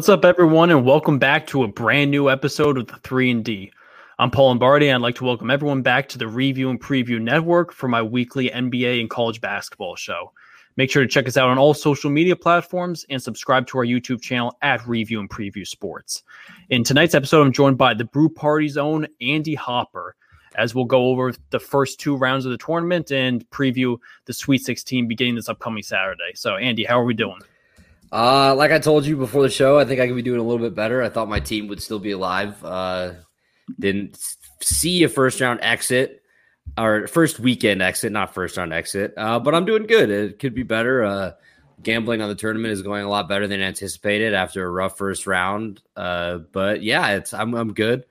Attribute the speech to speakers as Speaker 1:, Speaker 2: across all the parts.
Speaker 1: What's up, everyone, and welcome back to a brand new episode of the 3 and D. I'm Paul Lombardi, and I'd like to welcome everyone back to the Review and Preview Network for my weekly NBA and college basketball show. Make sure to check us out on all social media platforms and subscribe to our YouTube channel at Review and Preview Sports. In tonight's episode, I'm joined by the Brew Party's own Andy Hopper, as we'll go over the first two rounds of the tournament and preview the Sweet 16 beginning this upcoming Saturday. So, Andy, how are we doing?
Speaker 2: Uh, like I told you before the show, I think I could be doing a little bit better. I thought my team would still be alive. Uh, didn't see a first round exit or first weekend exit, not first round exit. Uh, but I'm doing good. It could be better. Uh, gambling on the tournament is going a lot better than anticipated after a rough first round. Uh, but yeah, it's I'm I'm good.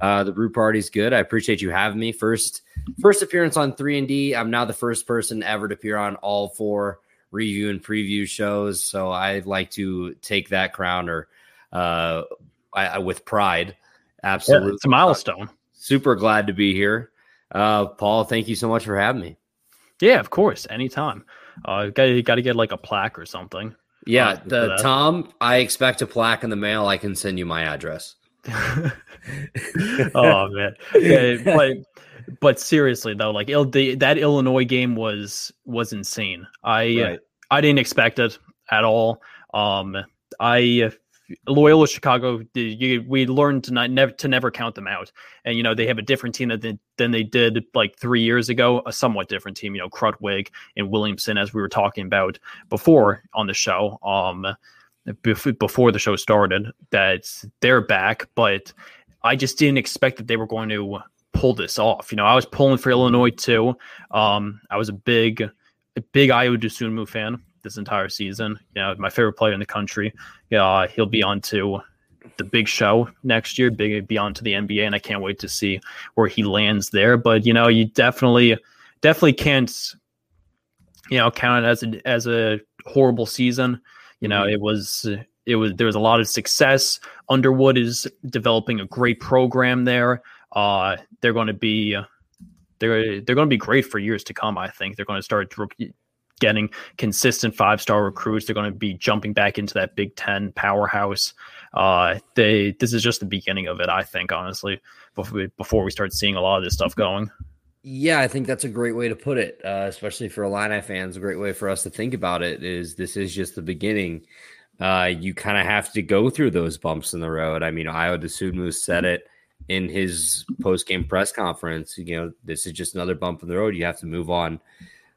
Speaker 2: Uh, the brew party's good. I appreciate you having me. First first appearance on three and D. I'm now the first person ever to appear on all four review and preview shows. So I'd like to take that crown or uh, I, I, with pride. Absolutely,
Speaker 1: yeah, it's a milestone.
Speaker 2: Super glad to be here, uh, Paul. Thank you so much for having me.
Speaker 1: Yeah, of course, anytime. Uh, got got to get like a plaque or something.
Speaker 2: Yeah,
Speaker 1: uh,
Speaker 2: the, Tom. I expect a plaque in the mail. I can send you my address.
Speaker 1: oh man, yeah, but seriously though, like Il- the, that Illinois game was was insane. I
Speaker 2: Right.
Speaker 1: I didn't expect it at all. Um, I Loyola Chicago, you, we learned to not never to never count them out. And you know they have a different team than they, than they did like three years ago. A somewhat different team. You know Krutwig and Williamson, as we were talking about before on the show. Um, before the show started, that they're back, but I just didn't expect that they were going to pull this off. You know, I was pulling for Illinois too. Um, I was a big, a big Ayo Dosunmu fan this entire season. You know, my favorite player in the country. Uh, he'll be on to the big show next year, big be on to the NBA, and I can't wait to see where he lands there. But you know, you definitely, definitely can't, you know, count it as a as a horrible season. You know, it was it was there was a lot of success. Underwood is developing a great program there. Uh, they're going to be they're they're going to be great for years to come. I think they're going to start getting consistent five star recruits. They're going to be jumping back into that Big Ten powerhouse. Uh, they this is just the beginning of it. I think honestly, before we, before we start seeing a lot of this stuff going.
Speaker 2: Yeah, I think that's a great way to put it, uh, especially for Illini fans. A great way for us to think about it is this is just the beginning. Uh, you kind of have to go through those bumps in the road. I mean, Ayo Dosunmu said it in his post game press conference. You know, this is just another bump in the road. You have to move on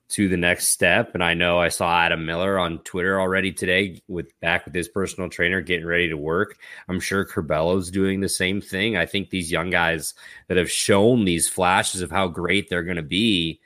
Speaker 2: to the next step. And I know I saw Adam Miller on Twitter already today with back with his personal trainer getting ready to work. I'm sure Curbelo's doing the same thing. I think these young guys that have shown these flashes of how great they're going to be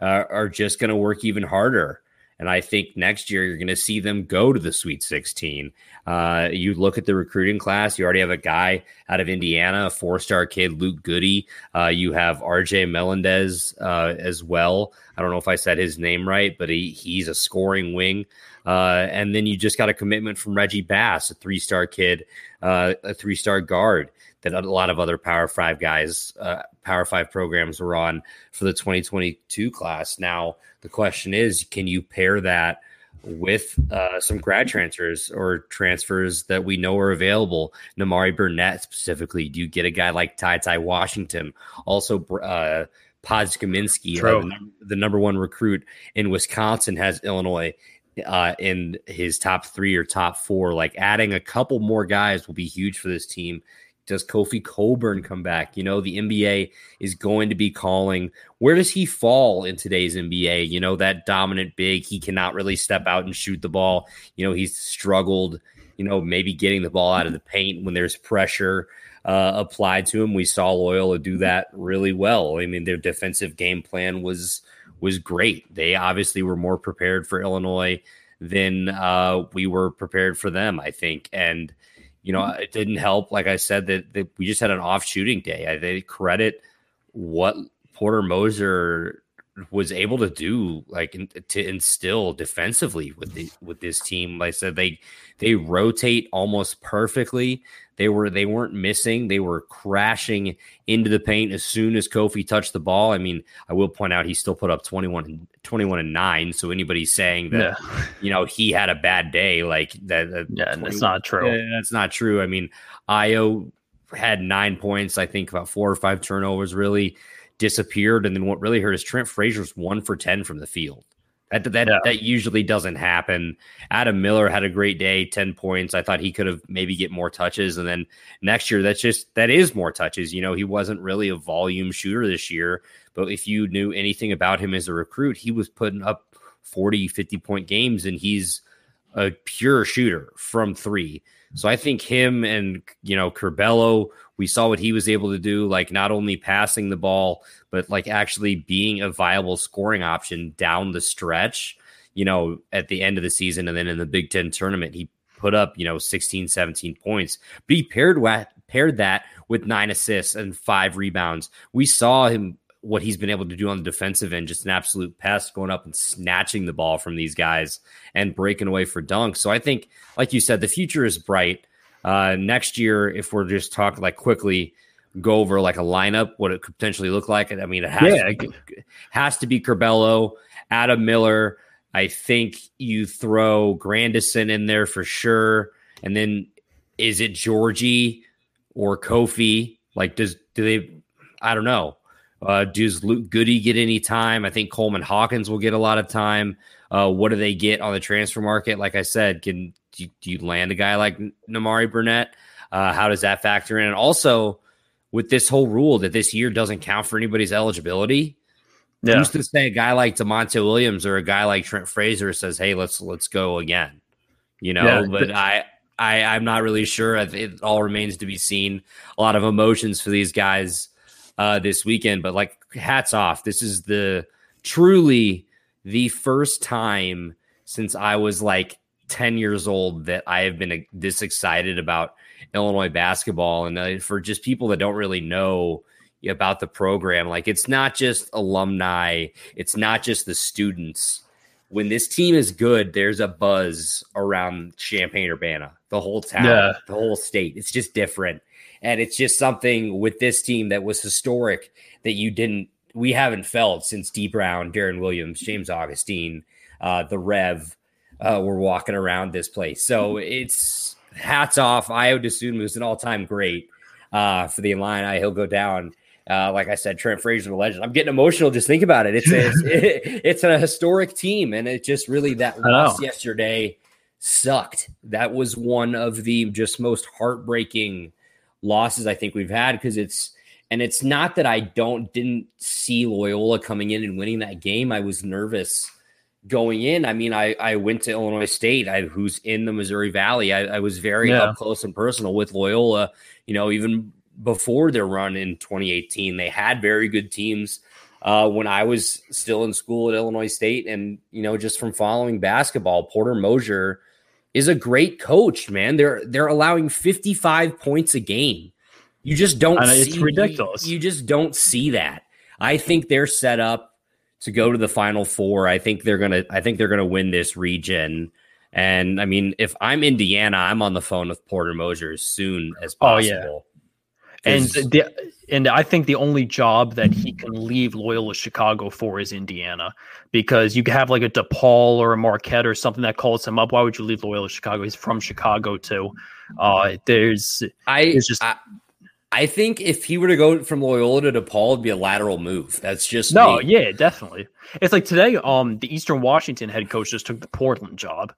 Speaker 2: uh, are just going to work even harder. And I think next year you're going to see them go to the Sweet 16. Uh, you look at the recruiting class, you already have a guy out of Indiana, a four star kid, Luke Goody. Uh, you have RJ Melendez uh, as well. I don't know if I said his name right, but he, he's a scoring wing. Uh, and then you just got a commitment from Reggie Bass, a three star kid, uh, a three star guard that a lot of other Power Five guys, uh, Power Five programs were on for the 2022 class. Now, the question is can you pair that with uh, some grad transfers or transfers that we know are available? Nimari Burnett specifically. Do you get a guy like Ty Ty Washington? Also, uh, Podz Kaminsky, uh, the number one recruit in Wisconsin, has Illinois uh, in his top three or top four. Like adding a couple more guys will be huge for this team. Does Kofi Cockburn come back? You know, the NBA is going to be calling. Where does he fall in today's NBA? You know, that dominant big, he cannot really step out and shoot the ball. You know, he's struggled, you know, maybe getting the ball out of the paint when there's pressure uh, applied to him. We saw Loyola do that really well. I mean, their defensive game plan was was great. They obviously were more prepared for Illinois than uh, we were prepared for them, I think. And you know, mm-hmm. it didn't help. Like I said, that, that we just had an off shooting day. I they credit what Porter Moser was able to do, like in, to instill defensively with the with this team. Like I said, they they rotate almost perfectly. They were they weren't missing. They were crashing into the paint as soon as Kofi touched the ball. I mean, I will point out he still put up 21 and 21 and 9. So anybody saying that yeah. you know he had a bad day like that, that
Speaker 1: yeah, that's not true.
Speaker 2: that's not true. I mean, Ayo had 9 points, I think about 4 or 5 turnovers really disappeared and then what really hurt is Trent Frazier's 1 for 10 from the field. That that yeah. that usually doesn't happen. Adam Miller had a great day, 10 points. I thought he could have maybe get more touches and then next year that's just that is more touches. You know, he wasn't really a volume shooter this year, but if you knew anything about him as a recruit, he was putting up 40, 50 point games and he's a pure shooter from 3. So I think him and you know Curbelo we saw what he was able to do, like not only passing the ball, but like actually being a viable scoring option down the stretch, you know, at the end of the season. And then in the Big Ten tournament, he put up, you know, 16, 17 points. But he paired, paired that with nine assists and five rebounds. We saw him what he's been able to do on the defensive end, just an absolute pest going up and snatching the ball from these guys and breaking away for dunks. So I think, like you said, the future is bright. Uh, next year, if we're just talking like quickly, go over like a lineup, what it could potentially look like. I mean, it has, yeah. to, has to be Curbelo, Adam Miller. I think you throw Grandison in there for sure. And then is it Georgie or Kofi? Like, does do they? I don't know. Uh, does Luke Goode get any time? I think Coleman Hawkins will get a lot of time. Uh, what do they get on the transfer market? Like I said, can do you, do you land a guy like Nimari Burnett? Uh, how does that factor in? And also, with this whole rule that this year doesn't count for anybody's eligibility, yeah. who's to say a guy like Da'Monte Williams or a guy like Trent Frazier says, "Hey, let's let's go again," you know? Yeah. But I. I, I'm not really sure. It all remains to be seen. A lot of emotions for these guys uh, this weekend, but like hats off. This is the truly the first time since I was like 10 years old that I have been this excited about Illinois basketball. And uh, for just people that don't really know about the program, like it's not just alumni, it's not just the students. When this team is good, there's a buzz around Champaign Urbana, the whole town, yeah. the whole state. It's just different. And it's just something with this team that was historic that you didn't, we haven't felt since D Brown, Deron Williams, James Augustine, uh, the Rev uh, were walking around this place. So it's hats off. Ayo Dosunmu is an all time great uh, for the Illini. He'll go down. Uh, like I said, Trent Frazier, the legend. I'm getting emotional just think about it. It's a, it's, it's a historic team, and it just really that loss yesterday sucked. That was one of the just most heartbreaking losses I think we've had because it's and it's not that I don't didn't see Loyola coming in and winning that game. I was nervous going in. I mean, I, I went to Illinois State, I, who's in the Missouri Valley. I, I was very yeah. up close and personal with Loyola. You know, even before their run in 2018, they had very good teams. Uh, when I was still in school at Illinois State, and you know, just from following basketball, Porter Moser is a great coach. Man, they're they're allowing 55 points a game. You just don't.
Speaker 1: See, it's ridiculous.
Speaker 2: You, you just don't see that. I think they're set up to go to the final four. I think they're gonna I think they're gonna win this region. And I mean, if I'm Indiana, I'm on the phone with Porter Moser as soon as possible. Oh, yeah.
Speaker 1: And the and I think the only job that he can leave Loyola Chicago for is Indiana because you have like a DePaul or a Marquette or something that calls him up. Why would you leave Loyola Chicago? He's from Chicago too. Uh, there's
Speaker 2: I,
Speaker 1: there's just
Speaker 2: I, I think if he were to go from Loyola to DePaul, it'd be a lateral move. That's just
Speaker 1: no,
Speaker 2: me.
Speaker 1: yeah, definitely. It's like today, um, the Eastern Washington head coach just took the Portland job,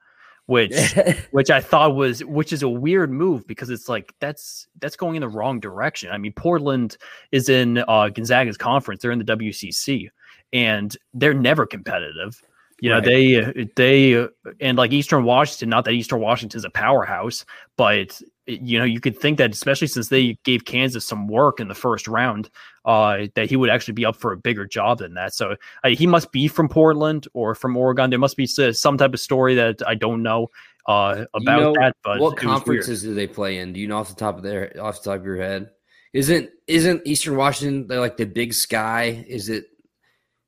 Speaker 1: which which I thought was which is a weird move because it's like that's that's going in the wrong direction. I mean, Portland is in uh, Gonzaga's conference; they're in the WCC, and they're never competitive. You know, right. they they and like Eastern Washington, not that Eastern Washington is a powerhouse, but you know, you could think that especially since they gave Kansas some work in the first round, uh, that he would actually be up for a bigger job than that. So uh, he must be from Portland or from Oregon. There must be some type of story that I don't know uh, about you know, that. But
Speaker 2: what conferences do they play in? Do you know off the top of their off the top of your head? Isn't isn't Eastern Washington like the Big Sky? Is it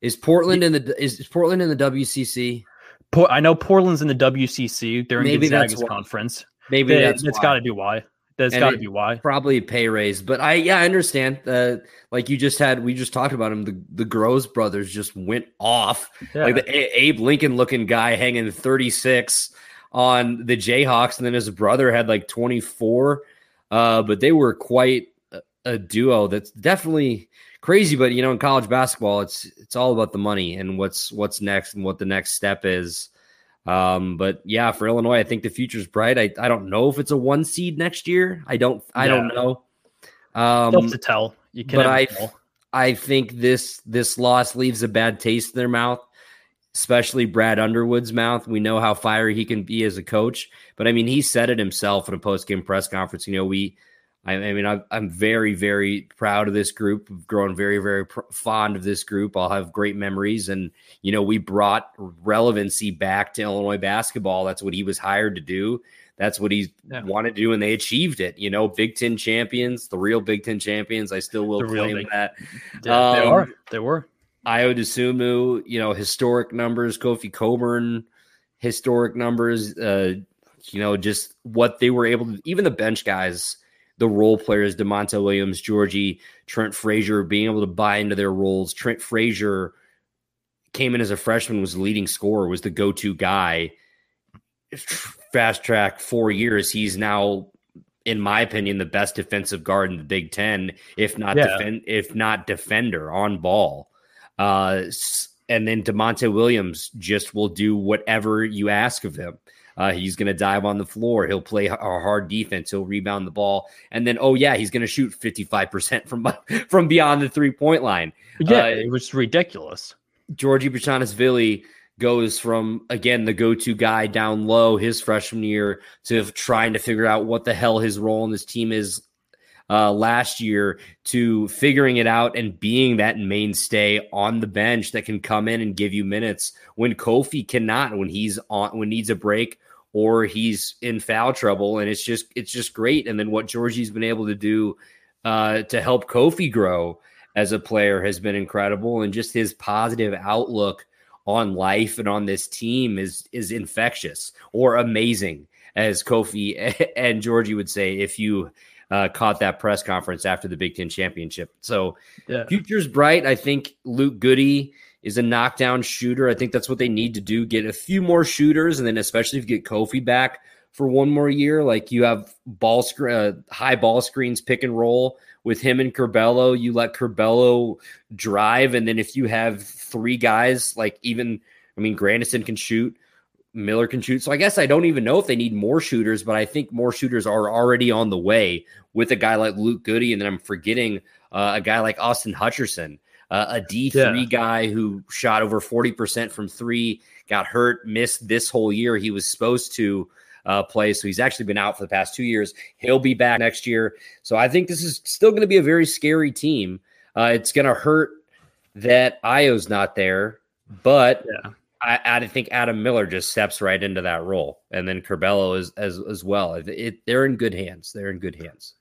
Speaker 2: is Portland in the is, is Portland in the WCC?
Speaker 1: I know Portland's in the WCC. They're in Maybe Gonzaga's conference.
Speaker 2: Maybe that's
Speaker 1: that's got to be why. That's got to be why.
Speaker 2: Probably pay raise, but I yeah I understand. Uh, like you just had, we just talked about him. The the Groves brothers just went off. Yeah. Like the a- Abe Lincoln looking guy hanging thirty six on the Jayhawks, and then his brother had like twenty four. Uh, but they were quite a, a duo. That's definitely crazy. But you know, in college basketball, it's it's all about the money and what's what's next and what the next step is. Um, but yeah, for Illinois, I think the future's bright. I, I don't know if it's a one seed next year. I don't I yeah. don't know.
Speaker 1: Um, Tough to tell. You can
Speaker 2: but I I think this this loss leaves a bad taste in their mouth, especially Brad Underwood's mouth. We know how fiery he can be as a coach, but I mean, he said it himself in a post game press conference. You know, we I, I mean, I'm, I'm very, very proud of this group. I've grown very, very pr- fond of this group. I'll have great memories. And, you know, we brought relevancy back to Illinois basketball. That's what he was hired to do. That's what he yeah. wanted to do, and they achieved it. You know, Big Ten champions, the real Big Ten champions. I still will claim that.
Speaker 1: Yeah, um, they are. They were.
Speaker 2: Ayo Dosunmu, you know, historic numbers. Kofi Cockburn, historic numbers. Uh, you know, just what they were able to. Even the bench guys the role players, Da'Monte Williams, Georgie, Trent Frazier, being able to buy into their roles. Trent Frazier came in as a freshman, was the leading scorer, was the go-to guy. Fast track four years, he's now, in my opinion, the best defensive guard in the Big Ten, if not yeah. defend, if not defender on ball. Uh, and then Da'Monte Williams just will do whatever you ask of him. Uh, he's going to dive on the floor. He'll play a hard defense. He'll rebound the ball, and then oh yeah, he's going to shoot fifty five percent from from beyond the three point line.
Speaker 1: Yeah, uh, it was ridiculous.
Speaker 2: Giorgi Bezhanishvili goes from again the go-to guy down low his freshman year to trying to figure out what the hell his role in this team is uh, last year to figuring it out and being that mainstay on the bench that can come in and give you minutes when Kofi cannot when he's on when needs a break or he's in foul trouble and it's just it's just great and then what Georgie's been able to do uh, to help Kofi grow as a player has been incredible and just his positive outlook on life and on this team is is infectious or amazing as Kofi and Georgie would say if you uh, caught that press conference after the Big Ten championship. So, yeah. future's bright. I think Luke Goode is a knockdown shooter. I think that's what they need to do. Get a few more shooters, and then especially if you get Kofi back for one more year, like you have ball uh, high ball screens, pick and roll with him and Curbelo. You let Curbelo drive, and then if you have three guys, like even I mean, Grandison can shoot. Miller can shoot. So I guess I don't even know if they need more shooters, but I think more shooters are already on the way with a guy like Luke Goode. And then I'm forgetting uh, a guy like Austin Hutcherson, uh, a D3 yeah. guy who shot over 40% from three, got hurt, missed this whole year. He was supposed to uh, play. So he's actually been out for the past two years. He'll be back next year. So I think this is still going to be a very scary team. Uh, it's going to hurt that Ayo's not there, but. Yeah I, I think Adam Miller just steps right into that role, and then Curbelo is as as well. It, it, they're in good hands. They're in good hands.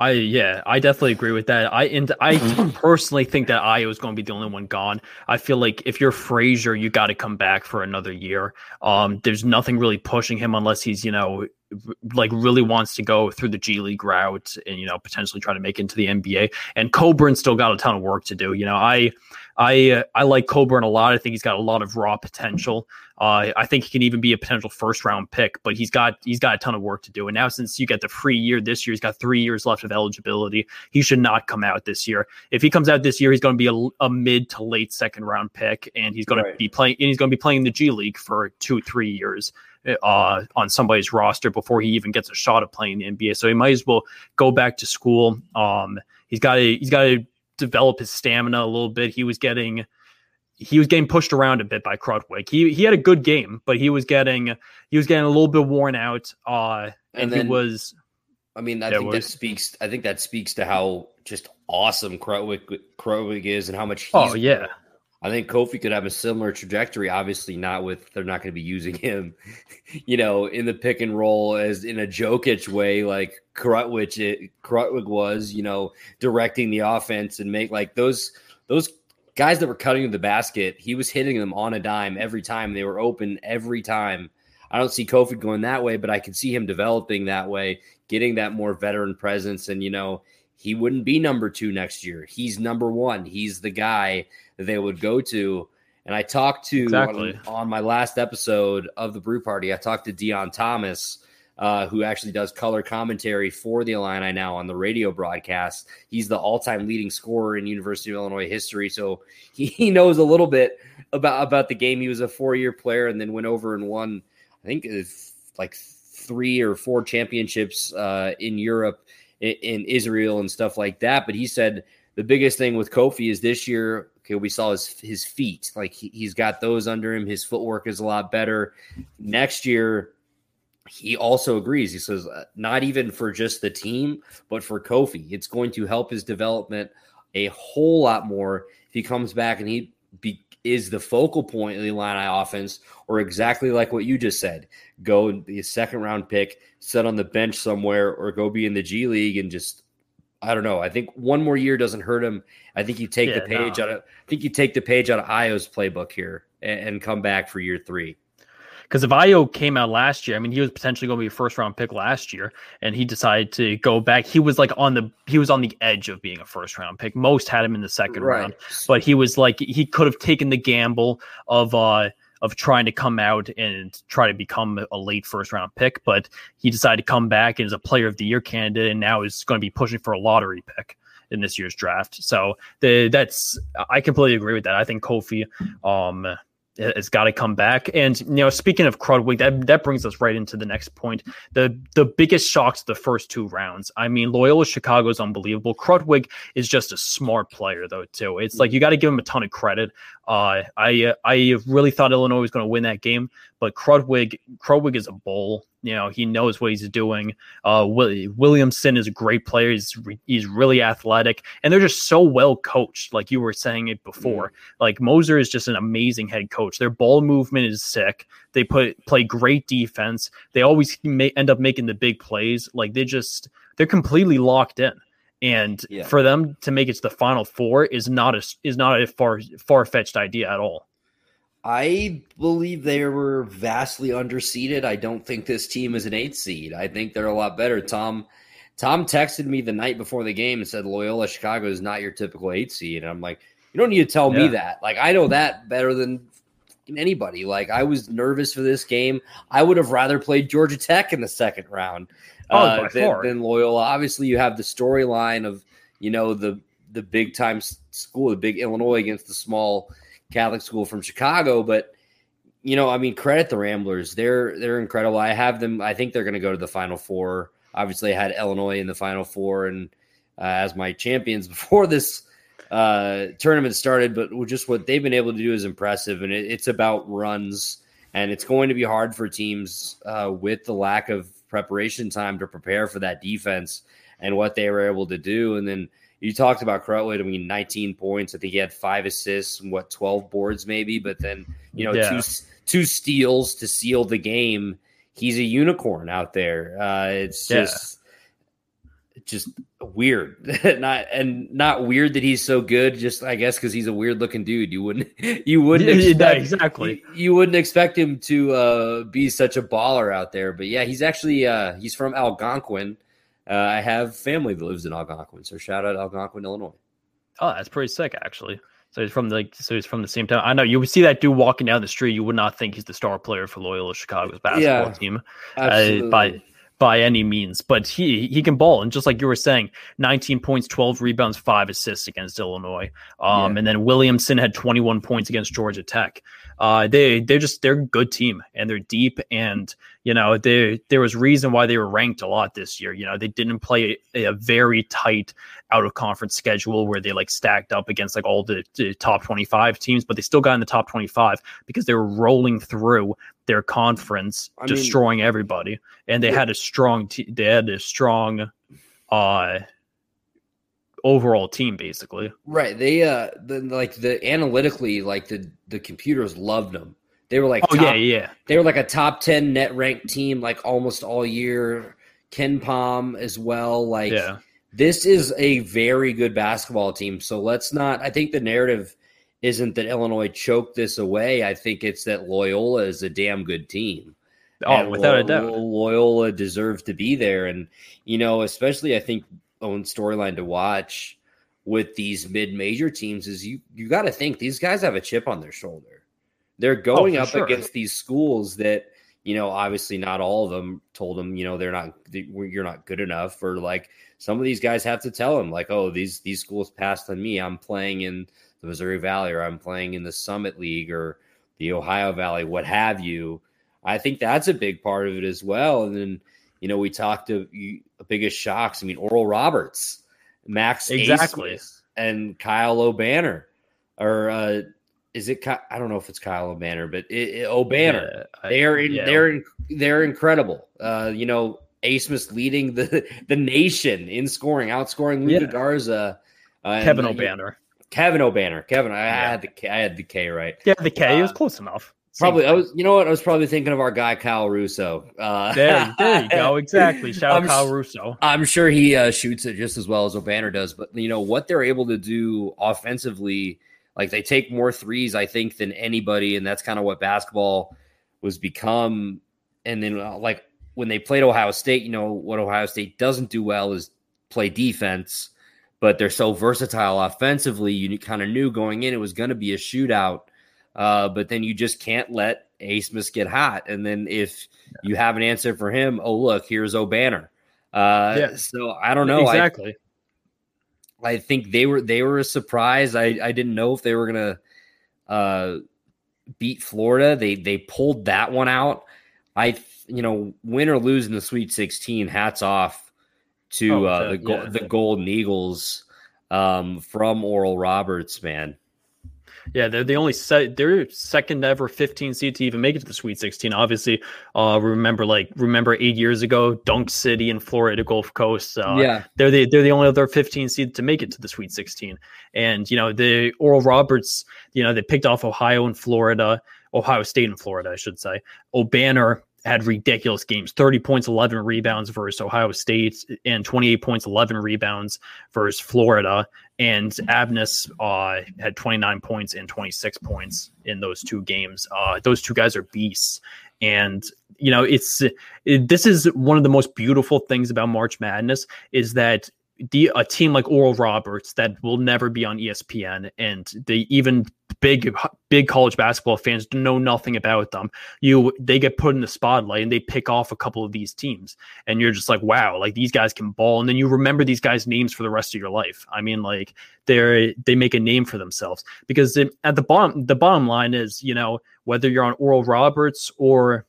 Speaker 1: I yeah, I definitely agree with that. I and I personally think that Ayo is going to be the only one gone. I feel like if you're Frazier, you got to come back for another year. Um, there's nothing really pushing him unless he's you know like really wants to go through the G League route and you know potentially try to make it into the NBA. And Cockburn still got a ton of work to do. You know, I I uh, I like Cockburn a lot. I think he's got a lot of raw potential. Uh, I think he can even be a potential first round pick, but he's got he's got a ton of work to do. And now since you get the free year this year, he's got three years left of eligibility. He should not come out this year. If he comes out this year, he's going to be a, a mid to late second round pick, and he's going right. to be playing. And he's going to be playing the G League for two three years uh, on somebody's roster before he even gets a shot at playing the NBA. So he might as well go back to school. Um, he's got to he's got to develop his stamina a little bit. He was getting he was getting pushed around a bit by Krutwig. He he had a good game, but he was getting he was getting a little bit worn out. Uh, and, and then, he was.
Speaker 2: I mean, I think was, that speaks. I think that speaks to how just awesome Krutwig Krutwig is, and how much.
Speaker 1: oh yeah,
Speaker 2: I think Kofi could have a similar trajectory. Obviously, not with they're not going to be using him, you know, in the pick and roll as in a Jokic way, like Krutwig, it, eh, Krutwig was, you know, directing the offense and make like those those guys that were cutting the basket. He was hitting them on a dime every time. They were open every time. I don't see Kofi going that way, but I can see him developing that way, getting that more veteran presence, and you know, he wouldn't be number two next year. He's number one. He's the guy that they would go to. And I talked to exactly. on, on, my last episode of the Brew Party, I talked to Deon Thomas, uh, who actually does color commentary for the Illini now on the radio broadcast. He's the all-time leading scorer in University of Illinois history, so he, he knows a little bit about about the game. He was a four-year player and then went over and won, I think, like three or four championships uh, in Europe, in, Israel, and stuff like that. But he said the biggest thing with Kofi is this year Okay, we saw his his feet. Like he, he's got those under him. His footwork is a lot better. Next year, he also agrees. He says, uh, not even for just the team, but for Kofi, it's going to help his development a whole lot more if he comes back and he be, is the focal point of the Illini offense, or exactly like what you just said, go be a second round pick, sit on the bench somewhere, or go be in the G League and just I don't know. I think one more year doesn't hurt him. I think you take yeah, the page no. out of I think you take the page out of Ayo's playbook here and, and come back for year three.
Speaker 1: Because if Ayo came out last year, I mean, he was potentially going to be a first round pick last year, and he decided to go back. He was like on the he was on the edge of being a first round pick. Most had him in the second right. round, but he was like he could have taken the gamble of uh of trying to come out and try to become a late first round pick, but he decided to come back and is a player of the year candidate and now is going to be pushing for a lottery pick in this year's draft. So the, that's I completely agree with that. I think Kofi um has got to come back. And you know, speaking of Krutwig, that that brings us right into the next point. The the biggest shocks the first two rounds. I mean, Loyola Chicago is unbelievable. Krutwig is just a smart player though too. It's like you got to give him a ton of credit. Uh, I I really thought Illinois was going to win that game, but Krutwig Krutwig is a bull. You know, he knows what he's doing. Uh, Williamson is a great player. He's re- he's really athletic, and they're just so well coached. Like you were saying it before, mm. like Moser is just an amazing head coach. Their ball movement is sick. They put play great defense. They always may, end up making the big plays. Like they just they're completely locked in. And yeah. for them to make it to the final four is not a is not a far far fetched idea at all.
Speaker 2: I believe they were vastly underseeded. I don't think this team is an eight seed. I think they're a lot better. Tom Tom texted me the night before the game and said Loyola Chicago is not your typical eight seed. And I'm like, you don't need to tell yeah. me that. Like I know that better than anybody. Like I was nervous for this game. I would have rather played Georgia Tech in the second round oh, uh, than, than Loyola. Obviously, you have the storyline of you know the the big time school, the big Illinois against the small Catholic school from Chicago, but you know, I mean, credit the Ramblers. They're they're incredible. I have them. I think they're going to go to the Final Four. Obviously, I had Illinois in the Final Four and uh, as my champions before this uh, tournament started. But just what they've been able to do is impressive, and it, it's about runs. And it's going to be hard for teams uh, with the lack of preparation time to prepare for that defense and what they were able to do. And then you talked about Krutwig. I mean, 19 points. I think he had five assists and what 12 boards maybe, but then you know yeah. two two steals to seal the game. He's a unicorn out there. Uh, it's just yeah. just weird. not and not weird that he's so good. Just I guess because he's a weird looking dude. You wouldn't you wouldn't
Speaker 1: Yeah,
Speaker 2: expect,
Speaker 1: exactly.
Speaker 2: You, you wouldn't expect him to uh, be such a baller out there. But yeah, he's actually uh, he's from Algonquin. Uh, I have family that lives in Algonquin, so shout out Algonquin, Illinois.
Speaker 1: Oh, that's pretty sick, actually. So he's from like so he's from the same town. I know you would see that dude walking down the street. You would not think he's the star player for Loyola Chicago's basketball
Speaker 2: Yeah,
Speaker 1: team uh, by by any means. But he he can ball, and just like you were saying, 19 points, 12 rebounds, five assists against Illinois. Um,
Speaker 2: Yeah.
Speaker 1: and then Williamson had 21 points against Georgia Tech. Uh, they they're just they're a good team and they're deep and you know they there was reason why they were ranked a lot this year. You know they didn't play a, a very tight out of conference schedule where they like stacked up against like all the, the top 25 teams, but they still got in the top 25 because they were rolling through their conference,
Speaker 2: I mean-
Speaker 1: destroying everybody. And they had a strong, te- they had a strong, uh, overall team basically.
Speaker 2: Right. They uh the like the analytically like the the computers loved them. They were like
Speaker 1: Oh
Speaker 2: top,
Speaker 1: yeah, yeah,
Speaker 2: they were like a top 10 net ranked team like almost all year. KenPom as well. Like
Speaker 1: yeah.
Speaker 2: this is a very good basketball team. So let's not I think the narrative isn't that Illinois choked this away. I think it's that Loyola is a damn good team.
Speaker 1: Oh,
Speaker 2: And
Speaker 1: without a doubt.
Speaker 2: Loyola deserves to be there. And, you know, especially I think own storyline to watch with these mid major teams is you you got to think these guys have a chip on their shoulder. They're oh, going
Speaker 1: Oh,
Speaker 2: up
Speaker 1: sure.
Speaker 2: against these schools that, you know, obviously not all of them told them, you know, they're not they- you're not good enough or like some of these guys have to tell them like, oh, these these schools passed on me. I'm playing in the Missouri Valley or I'm playing in the Summit League or the Ohio Valley, what have you. I think that's a big part of it as well. And then, you know, we talked to you, biggest shocks. I mean, Oral Roberts, Max
Speaker 1: Exactly.
Speaker 2: And Kyle Obanor, or uh, is it? Ky- I don't know if it's Kyle Obanor, but it, it, Obanor.
Speaker 1: Yeah,
Speaker 2: They're in,
Speaker 1: yeah.
Speaker 2: they're in, they're incredible. Uh, you know, Abmas leading the the nation in scoring, outscoring Luka
Speaker 1: Yeah.
Speaker 2: Garza. Uh,
Speaker 1: Kevin
Speaker 2: uh,
Speaker 1: Obanor.
Speaker 2: Kevin Obanor. Kevin, I, I
Speaker 1: Yeah.
Speaker 2: had the K, I had the K right.
Speaker 1: Yeah, the K it was
Speaker 2: Uh,
Speaker 1: close enough.
Speaker 2: Probably, I was. You know what? I was probably thinking of our guy Kyle Russo. Uh,
Speaker 1: There, there you go. Exactly. Shout
Speaker 2: I'm
Speaker 1: out Kyle Russo.
Speaker 2: I'm sure he uh, shoots it just as well as Obanor does, but you know what they're able to do offensively, like they take more threes, I think, than anybody, and that's kind of what basketball was become. And then, uh, like when they played Ohio State, you know what Ohio State doesn't do well is play defense, but they're so versatile offensively. You kind of knew going in it was going to be a shootout, uh, but then you just can't let Abmas get hot. And then if you have an answer for him, oh look, here's Obanor. Uh,
Speaker 1: Yeah.
Speaker 2: So I don't know. I,
Speaker 1: exactly.
Speaker 2: I think they were they were a surprise. I I didn't know if they were gonna uh, beat Florida. They they pulled that one out. I you know win or lose in the Sweet Sixteen. Hats off to
Speaker 1: Oh,
Speaker 2: uh,
Speaker 1: the-
Speaker 2: the
Speaker 1: yeah.
Speaker 2: the Golden Eagles um, from Oral Roberts. Man,
Speaker 1: Yeah, they're the only set. They're second ever 15 seed to even make it to the Sweet 16. Obviously, uh, remember like remember eight years ago, Dunk City in Florida Gulf Coast. Uh,
Speaker 2: yeah,
Speaker 1: they're the they're the only other 15 seed to make it to the Sweet 16. And you know the Oral Roberts, you know they picked off Ohio and Florida, Ohio State and Florida, I should say. Obanor had ridiculous games. 30 points 11 rebounds versus ohio state and 28 points 11 rebounds versus florida. And Abmas uh, had 29 points and 26 points in those two games. Uh, those two guys are beasts. And you know it's it, this is one of the most beautiful things about march madness is that the a team like Oral Roberts that will never be on ESPN and they even big big college basketball fans know nothing about them. You they get put in the spotlight and they pick off a couple of these teams and you're just like wow, like these guys can ball and then you remember these guys names for the rest of your life. I mean like they're they make a name for themselves because at the bottom the bottom line is, you know, whether you're on Oral Roberts or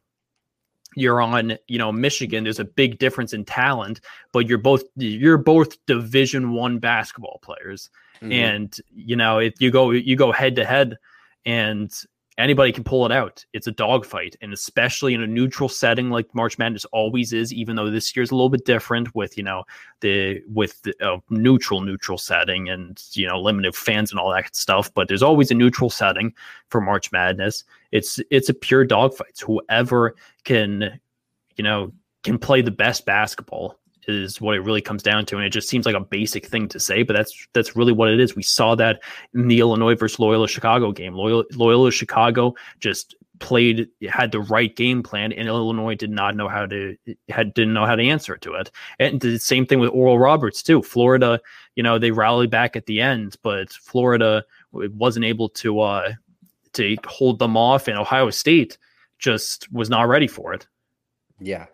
Speaker 1: you're on you know michigan there's a big difference in talent but you're both you're both division one basketball players
Speaker 2: Mhm.
Speaker 1: and you know if you go you go head to head and anybody can pull it out. It's a dogfight and especially in a neutral setting like march madness always is even though this year's a little bit different with you know the with the uh, neutral neutral setting and you know limited fans and all that stuff. But there's always a neutral setting for march madness. It's it's a pure dogfight whoever can you know can play the best basketball is what it really comes down to, and it just seems like a basic thing to say, but that's that's really what it is. We saw that in the Illinois versus Loyola Chicago game. Loyola, Loyola Chicago just played had the right game plan and Illinois did not know how to had didn't know how to answer to it. And the same thing with Oral Roberts too. Florida, you know, they rallied back at the end, but Florida wasn't able to uh to hold them off and Ohio State just was not ready for it.
Speaker 2: Yeah.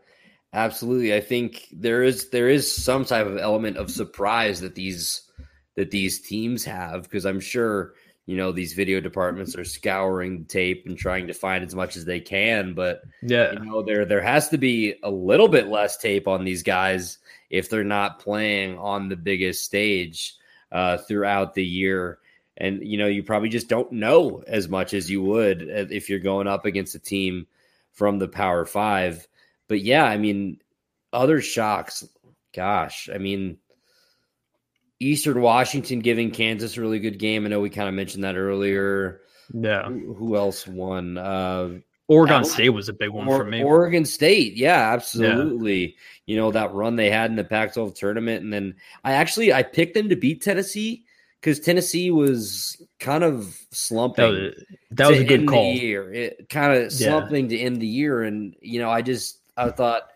Speaker 2: Absolutely. I think there is there is some type of element of surprise that these that these teams have because I'm sure you know these video departments are scouring tape and trying to find as much as they can but
Speaker 1: yeah.
Speaker 2: you know there there has to be a little bit less tape on these guys if they're not playing on the biggest stage uh, throughout the year. And you know you probably just don't know as much as you would if you're going up against a team from the power five but yeah i mean other shocks gosh i mean Eastern Washington giving Kansas a really good game. I know we kind of mentioned that earlier.
Speaker 1: Yeah.
Speaker 2: Who, who else won? Uh,
Speaker 1: Oregon State was a big one
Speaker 2: or,
Speaker 1: for me.
Speaker 2: Oregon State, yeah, absolutely. Yeah. You know that run they had in the Pac-12 tournament, and then I actually I picked them to beat Tennessee because Tennessee was kind of slumping.
Speaker 1: That was, that was a good call.
Speaker 2: year, it kind of slumping yeah. to end the year, and you know I just I thought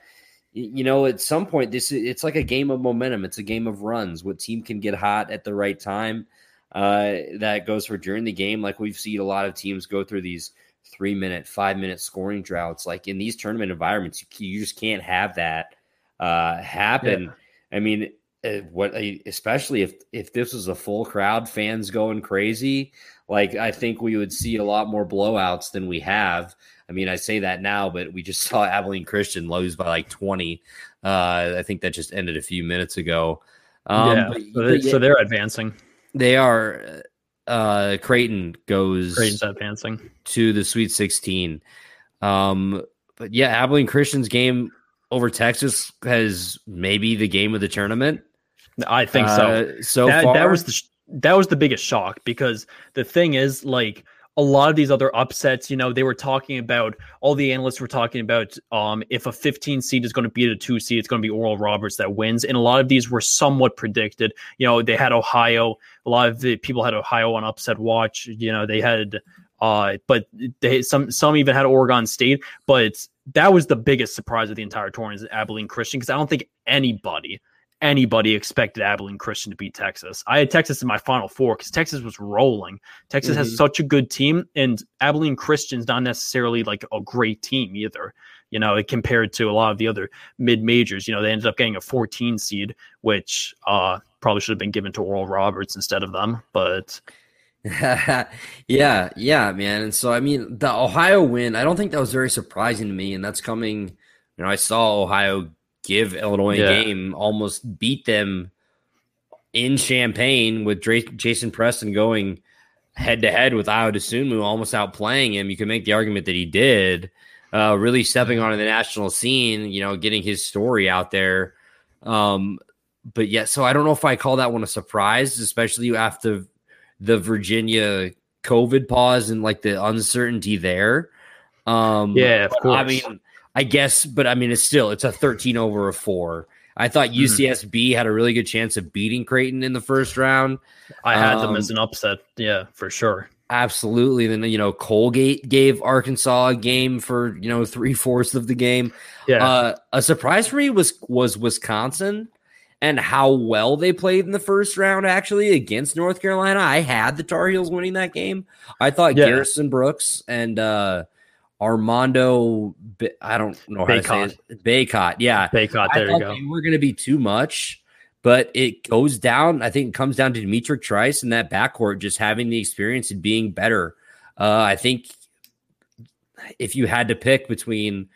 Speaker 2: you know, at some point, this it's like a game of momentum. It's a game of runs. What team can get hot at the right time? Uh, that goes for during the game. Like we've seen a lot of teams go through these three minute, five minute scoring droughts. Like in these tournament environments, you, you just can't have that uh, happen. Yeah. I mean, uh, what especially if if this was a full crowd, fans going crazy. Like I think we would see a lot more blowouts than we have. I mean, I say that now, but we just saw Abilene Christian lose by like 20. Uh, I think that just ended a few minutes ago.
Speaker 1: Um, yeah, so, they, so they're advancing.
Speaker 2: They are. Uh, Creighton goes
Speaker 1: Creighton's advancing
Speaker 2: to the Sweet 16. Um, but yeah, Abilene Christian's game over Texas has maybe the game of the tournament.
Speaker 1: I think so.
Speaker 2: Uh, so
Speaker 1: that,
Speaker 2: far,
Speaker 1: that was the that was the biggest shock because the thing is like a lot of these other upsets, you know, they were talking about all the analysts were talking about um, if a 15 seed is going to beat a two seed, it's going to be Oral Roberts that wins. And a lot of these were somewhat predicted. You know, they had Ohio. A lot of the people had Ohio on upset watch. You know, they had, uh, but they some some even had Oregon State. But that was the biggest surprise of the entire tournament is Abilene Christian because I don't think anybody anybody expected Abilene Christian to beat Texas. I had Texas in my final four because Texas was rolling. Texas mm-hmm. has such a good team, and Abilene Christian's not necessarily like a great team either. You know, compared to a lot of the other mid majors, you know, they ended up getting a 14 seed, which uh, probably should have been given to Oral Roberts instead of them. But
Speaker 2: yeah, yeah, man. And so, I mean, the Ohio win, I don't think that was very surprising to me. And that's coming, you know, I saw Ohio give Illinois yeah. a game, almost beat them in Champaign with Jason Preston going head to head with Ayo Dosunmu, almost outplaying him. You can make the argument that he did, uh, really stepping onto the national scene, you know, getting his story out there. Um, but yeah, so I don't know if I call that one a surprise, especially after the Virginia COVID pause and like the uncertainty there. Um,
Speaker 1: yeah, of course.
Speaker 2: I mean, I guess, but I mean, it's still it's a 13 over a four. I thought UCSB mm-hmm. had a really good chance of beating Creighton in the first round.
Speaker 1: I had um, them as an upset, yeah, for sure.
Speaker 2: Absolutely. Then you know Colgate gave Arkansas a game for you know three fourths of the game.
Speaker 1: Yeah.
Speaker 2: Uh, a surprise for me was was Wisconsin and how well they played in the first round. Actually, against North Carolina, I had the Tar Heels winning that game. I thought yeah. Garrison Brooks and uh, Armando, I don't know how Bacot. to say it. Bacot, yeah,
Speaker 1: Bacot. There you go.
Speaker 2: We're going to be too much, but it goes down. I think it comes down to D'Mitrik Trice and that backcourt just having the experience and being better. Uh, I think if you had to pick between,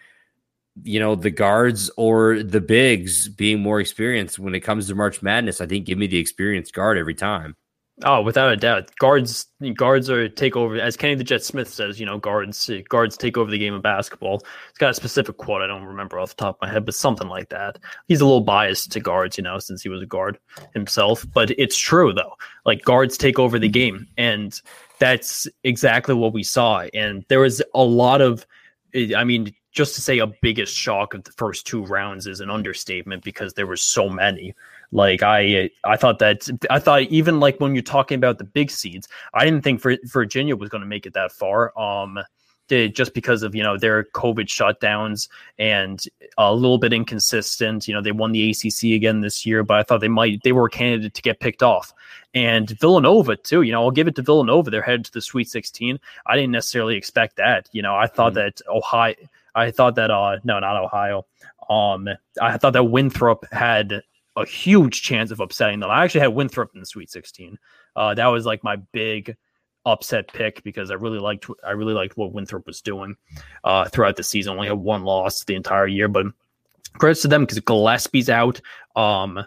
Speaker 2: you know, the guards or the bigs being more experienced when it comes to March Madness, I think give me the experienced guard every time.
Speaker 1: Oh, without a doubt, guards guards are take over. As Kenny the Jet Smith says, you know, guards guards take over the game of basketball. It's got a specific quote I don't remember off the top of my head, but something like that. He's a little biased to guards, you know, since he was a guard himself. But it's true though. Like guards take over the game, and that's exactly what we saw. And there was a lot of, I mean, just to say a biggest shock of the first two rounds is an understatement because there were so many. Like I, I thought that I thought even like when you're talking about the big seeds, I didn't think Virginia was going to make it that far. Um, just because of you know their COVID shutdowns and a little bit inconsistent. You know they won the ACC again this year, but I thought they might they were a candidate to get picked off. And Villanova too. You know I'll give it to Villanova. They're headed to the Sweet 16. I didn't necessarily expect that. You know I thought mm-hmm. that Ohio. I thought that uh no not Ohio. Um I thought that Winthrop had a huge chance of upsetting them. I actually had Winthrop in the Sweet 16. Uh, that was like my big upset pick because I really liked I really liked what Winthrop was doing uh, throughout the season. Only had one loss the entire year, but credits to them because Gillespie's out, um,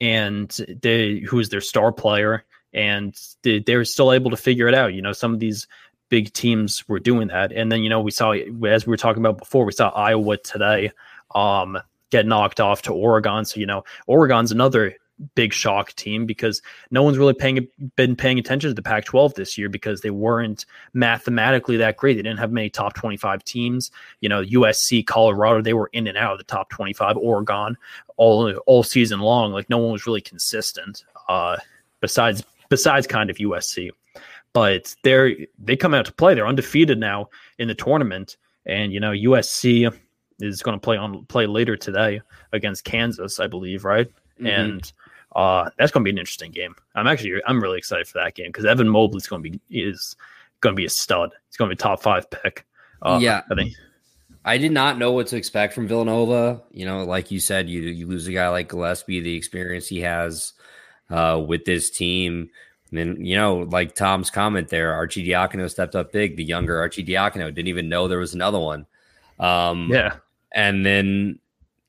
Speaker 1: and they who's their star player, and they, they're still able to figure it out. You know, some of these big teams were doing that, and then you know we saw as we were talking about before, we saw Iowa today um, get knocked off to Oregon. So you know, Oregon's another big shock team because no one's really paying been paying attention to the Pac-12 this year because they weren't mathematically that great. They didn't have many top 25 teams. You know, USC, Colorado, they were in and out of the top 25. Oregon, all all season long, like no one was really consistent. Uh, besides besides kind of USC, but they're they come out to play. They're undefeated now in the tournament, and you know USC is going to play on play later today against Kansas, I believe, right? Mm-hmm. And uh, that's going to be an interesting game. I'm actually I'm really excited for that game because Evan Mobley's going to be is going to be a stud. He's going to be top five pick.
Speaker 2: Uh, yeah, I think. I did not know what to expect from Villanova. You know, like you said, you you lose a guy like Gillespie, the experience he has uh, with this team. And then, you know, like Tom's comment there, Arcidiacono stepped up big. The younger Arcidiacono didn't even know there was another one.
Speaker 1: Um, yeah.
Speaker 2: And then,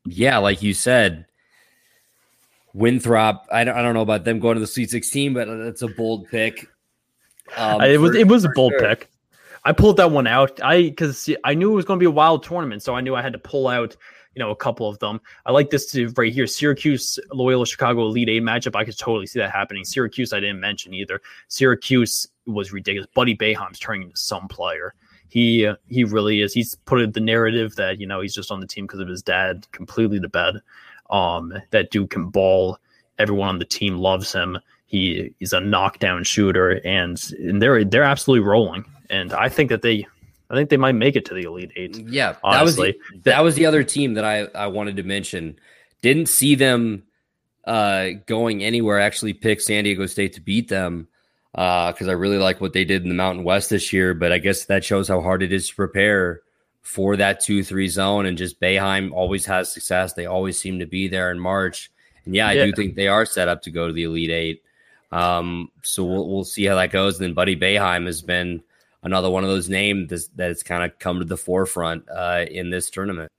Speaker 2: yeah, like you said, Winthrop. I don't, I don't know about them going to the Sweet 16, but it's a bold pick.
Speaker 1: Um, it was for, it was a bold sure. pick. I pulled that one out. I because I knew it was going to be a wild tournament, so I knew I had to pull out you know a couple of them. I like this to right here: Syracuse, Loyola, Chicago Elite Eight matchup. I could totally see that happening. Syracuse, I didn't mention either. Syracuse was ridiculous. Buddy Boeheim's turning into some player. He uh, he really is. He's put the narrative that you know he's just on the team because of his dad completely to bed. Um, that dude can ball. Everyone on the team loves him. He is a knockdown shooter, and, and they're they're absolutely rolling. And I think that they, I think they might make it to the Elite Eight.
Speaker 2: Yeah, honestly. that was the, that was the other team that I I wanted to mention. Didn't see them uh, going anywhere. Actually, picked San Diego State to beat them because uh, I really like what they did in the Mountain West this year. But I guess that shows how hard it is to prepare for that two three zone, and just Boeheim always has success. They always seem to be there in March, and yeah, I yeah. do think they are set up to go to the Elite Eight. Um, so we'll we'll see how that goes. And then Buddy Boeheim has been another one of those names that has kind of come to the forefront uh, in this tournament.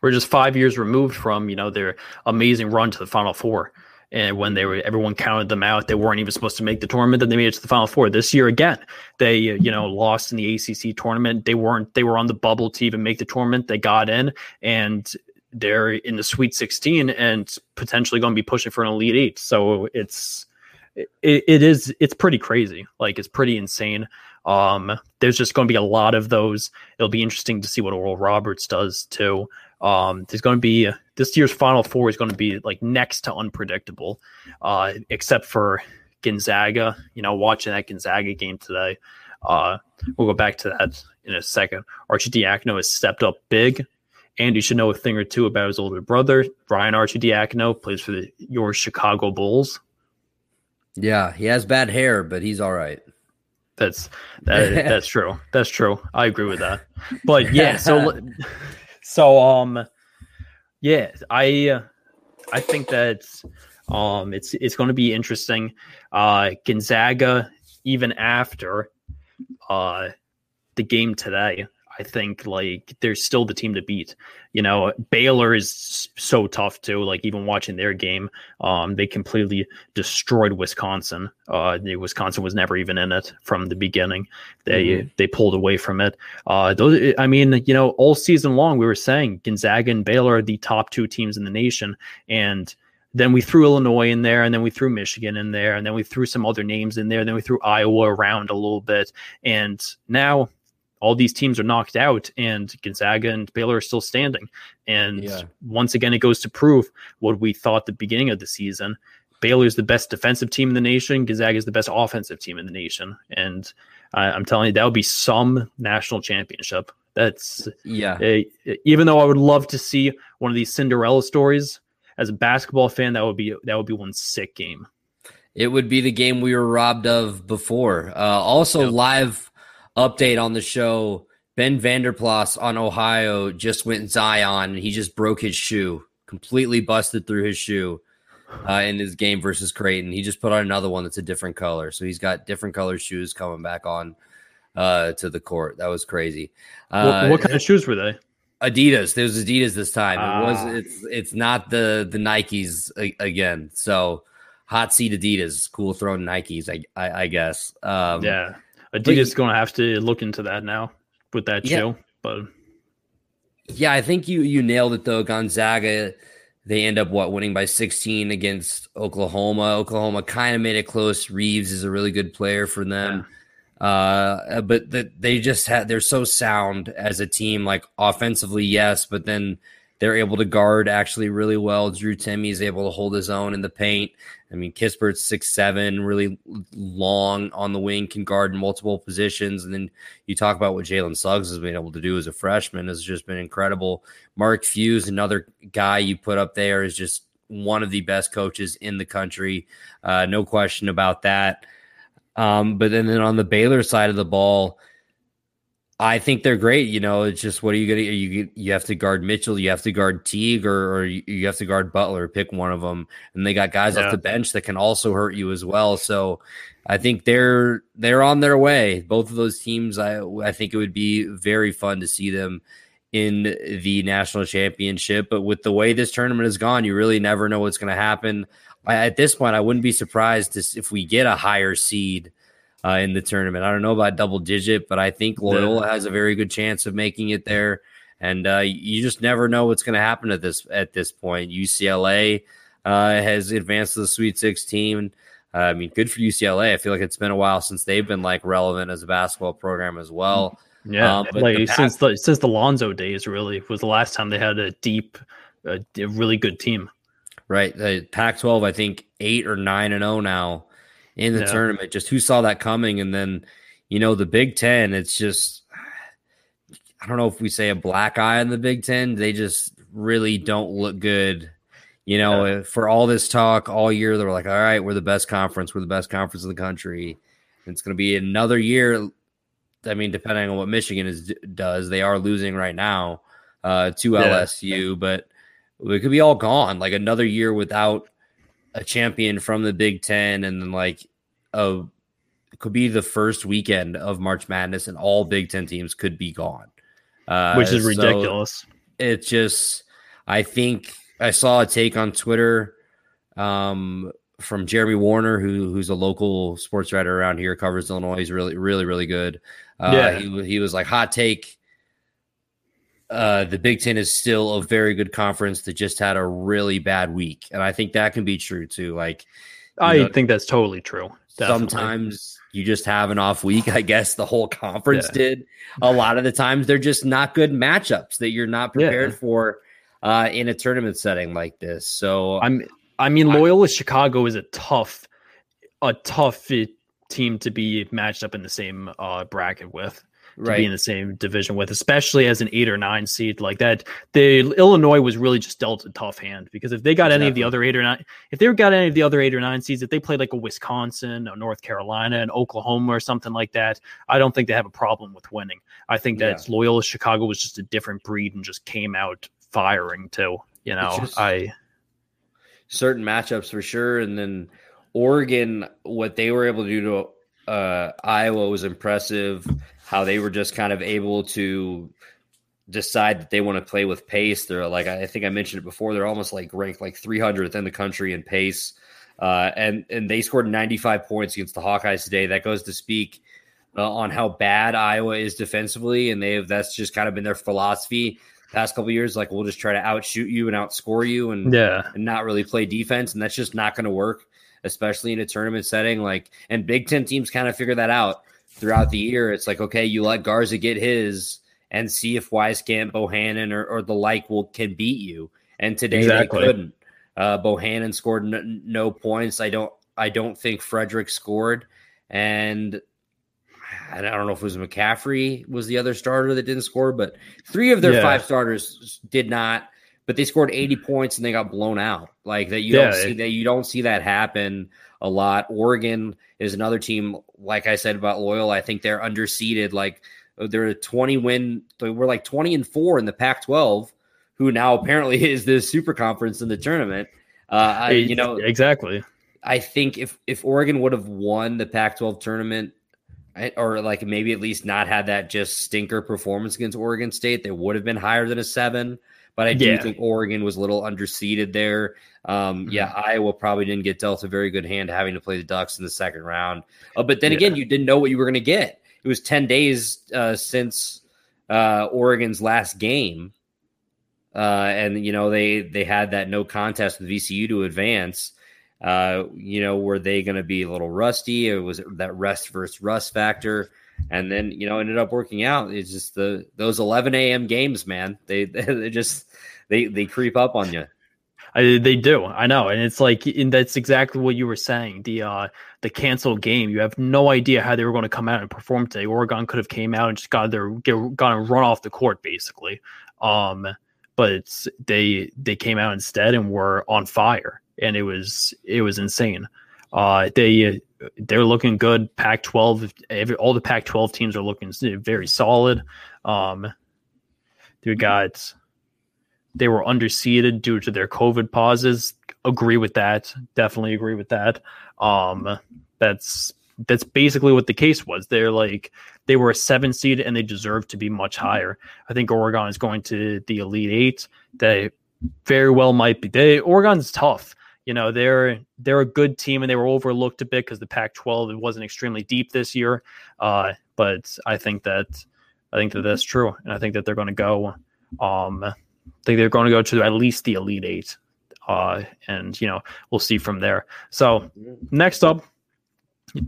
Speaker 1: We're just five years removed from you know their amazing run to the Final Four and when they were everyone counted them out they weren't even supposed to make the tournament then they made it to the final four. This year again they you know lost in the acc tournament. They weren't they were on the bubble to even make the tournament. They got in and they're in the sweet 16 and potentially going to be pushing for an elite eight. So it's it, it is it's pretty crazy. Like it's pretty insane. Um there's just going to be a lot of those. It'll be interesting to see what oral roberts does too. Um, there's going to be this year's Final Four is going to be like next to unpredictable, uh, except for Gonzaga. You know, watching that Gonzaga game today. Uh, we'll go back to that in a second. Arcidiacono has stepped up big, and you should know a thing or two about his older brother, Ryan Arcidiacono, plays for the, your Chicago Bulls.
Speaker 2: Yeah, he has bad hair, but he's all right.
Speaker 1: That's that, that's true. That's true. I agree with that. But yeah, so So um yeah, I uh, I think that um it's it's going to be interesting. Uh Gonzaga even after uh the game today I think like they're still the team to beat. You know, Baylor is so tough too. Like even watching their game, um, they completely destroyed Wisconsin. Uh, Wisconsin was never even in it from the beginning. They mm-hmm. they pulled away from it. Uh, those, I mean, you know, all season long we were saying Gonzaga and Baylor are the top two teams in the nation, and then we threw Illinois in there, and then we threw Michigan in there, and then we threw some other names in there. Then we threw Iowa around a little bit, and now all these teams are knocked out, and Gonzaga and Baylor are still standing. And
Speaker 2: Yeah.
Speaker 1: once again, it goes to prove what we thought at the beginning of the season. Baylor's the best defensive team in the nation. Gonzaga is the best offensive team in the nation. And I I'm telling you, that would be some national championship. That's
Speaker 2: Yeah.
Speaker 1: uh, even though I would love to see one of these Cinderella stories as a basketball fan, that would be that would be one sick game.
Speaker 2: It would be the game we were robbed of before. Uh, also,
Speaker 1: Yep.
Speaker 2: live update on the show. Ben Vander Plas on Ohio just went Zion and he just broke his shoe, completely busted through his shoe uh, in his game versus Creighton. He just put on another one that's a different color. So he's got different color shoes coming back on uh, to the court. That was crazy. Uh,
Speaker 1: what, what kind of shoes were they?
Speaker 2: Adidas. There's Adidas this time. It
Speaker 1: Ah.
Speaker 2: was it's it's not the the Nikes again. So hot seat Adidas, cool throwing Nikes. I I, I guess. Um,
Speaker 1: yeah, Adidas is going to have to look into that now with that
Speaker 2: Yeah.
Speaker 1: shoe. But
Speaker 2: yeah. I think you you nailed it though. Gonzaga. They end up what winning by 16 against Oklahoma. Oklahoma kind of made it close. Reeves is a really good player for them. Uh, but the, they just had they're so sound as a team, like offensively, yes, but then they're able to guard actually really well. Drew Timme is able to hold his own in the paint. I mean, Kispert's six seven, really long on the wing, can guard in multiple positions. And then you talk about what Jalen Suggs has been able to do as a freshman has just been incredible. Mark Few, another guy you put up there, is just one of the best coaches in the country. Uh, no question about that. Um, but then, then on the Baylor side of the ball, I think they're great. You know, it's just what are you going to you you have to guard Mitchell, you have to guard Teague, or, or you have to guard Butler. Pick one of them, and they got guys
Speaker 1: Yeah.
Speaker 2: off the bench that can also hurt you as well. So, I think they're they're on their way. Both of those teams, I I think it would be very fun to see them in the national championship. But with the way this tournament has gone, you really never know what's going to happen. I, at this point, I wouldn't be surprised to, if we get a higher seed uh, in the tournament. I don't know about double digit, but I think Loyola has a very good chance of making it there. And uh, you just never know what's going to happen at this at this point. UCLA uh, has advanced to the Sweet 16. Uh, I mean, good for UCLA. I feel like it's been a while since they've been like relevant as a basketball program as well.
Speaker 1: yeah,
Speaker 2: Um,
Speaker 1: like
Speaker 2: the
Speaker 1: since the since the Lonzo days, really was the last time they had a deep, a really good team.
Speaker 2: Right. The Pac 12, I think eight or nine and oh now in the
Speaker 1: Yeah.
Speaker 2: tournament. Just who saw that coming? And then, you know, the Big Ten, it's just, I don't know if we say a black eye in the Big Ten. They just really don't look good. You know, uh, for all this talk all year, they were like, all right, we're the best conference. We're the best conference in the country. And it's going to be another year. I mean, depending on what Michigan is does, they are losing right now uh, to
Speaker 1: Yeah.
Speaker 2: LSU, but it could be all gone. Like another year without a champion from the Big Ten, and then like a could be the first weekend of March Madness, and all Big Ten teams could be gone, uh,
Speaker 1: which is
Speaker 2: so
Speaker 1: ridiculous.
Speaker 2: It's just, I think I saw a take on Twitter um, from Jeremy Werner, who who's a local sports writer around here, covers Illinois. He's really, really, really good. Uh,
Speaker 1: Yeah.
Speaker 2: he, he was like hot take. Uh, the Big Ten is still a very good conference that just had a really bad week, and I think that can be true too. Like
Speaker 1: I
Speaker 2: know,
Speaker 1: think that's totally true. Definitely.
Speaker 2: sometimes you just have an off week. I guess the whole conference
Speaker 1: Yeah.
Speaker 2: did. A lot of the times they're just not good matchups that you're not
Speaker 1: Yeah.
Speaker 2: prepared for uh, in a tournament setting like this. So
Speaker 1: I'm. I mean, Loyola Chicago is a tough, a tough uh, team to be matched up in the same uh, bracket with. To be in the same division with, especially as an eight or nine seed like that. The Illinois was really just dealt a tough hand because if they got any of the other eight or nine, if they got any of the other eight or nine seeds, if they played like a Wisconsin, or North Carolina, and Oklahoma or something like that, I don't think they have a problem with winning. I think that Loyola Chicago was just a different breed and just came out firing too. You know,
Speaker 2: just-
Speaker 1: I
Speaker 2: certain matchups for sure. And then Oregon, what they were able to do to uh, Iowa was impressive. How they were just kind of able to decide that they want to play with pace. They're like I think I mentioned it before. They're almost like ranked like 300th in the country in pace, uh, and and they scored 95 points against the Hawkeyes today. That goes to speak uh, on how bad Iowa is defensively, and they have that's just kind of been their philosophy past couple years. Like we'll just try to outshoot you and outscore you, and
Speaker 1: yeah,
Speaker 2: and not really play defense, and that's just not going to work, especially in a tournament setting. Like, and Big Ten teams kind of figure that out. Throughout the year, it's like okay, you let Garza get his and see if Wieskamp, Bohannon, or, or the like will can beat you. And today exactly. they couldn't. Uh, Bohannon scored n- no points. I don't. I don't think Fredrick scored, and I don't know if it was McCaffery was the other starter that didn't score, but three of their yeah. five starters did not. But they scored 80 points and they got blown out. Like that, you yeah, don't see that. You don't see that happen a lot. Oregon is another team. Like I said about Loyola, I think they're underseeded. Like they're a 20 win. We're like 20 and four in the Pac-12, who now apparently is the super conference in the tournament. Uh, I, you know
Speaker 1: exactly.
Speaker 2: I think if if Oregon would have won the Pac-12 tournament or like maybe at least not had that just stinker performance against Oregon State, they would have been higher than a seven. But I do yeah. think Oregon was a little underseeded there. Um, mm-hmm. Yeah, Iowa probably didn't get dealt a very good hand having to play the Ducks in the second round. Uh, but then yeah. again, you didn't know what you were going to get. It was 10 days uh, since uh, Oregon's last game. Uh, and, you know, they, they had that no contest with VCU to advance. Uh, you know, were they going to be a little rusty? Or was it that rest versus rust factor? And then you know, ended up working out. It's just the those 11 a.m. games, man. They they just they they creep up on you.
Speaker 1: I, they do. I know, and it's like, and that's exactly what you were saying. The uh, the canceled game. You have no idea how they were going to come out and perform today. Oregon could have came out and just got their get, got to run off the court basically. Um, but they they came out instead and were on fire and it was it was insane. Uh, they they're looking good. Pac-12, every, all the Pac-12 teams are looking very solid. Um, they got they were underseeded due to their COVID pauses. Agree with that. Definitely agree with that. Um, that's that's basically what the case was. They're like they were a seven seed and they deserve to be much higher. I think Oregon is going to the Elite Eight. They very well might be. They Oregon's tough you know they're they're a good team and they were overlooked a bit because the Pac-12 it wasn't extremely deep this year. Uh, but I think that I think that that's true, and I think that they're going to go. Um, I think they're going to go to at least the Elite Eight, uh, and you know we'll see from there. So next up,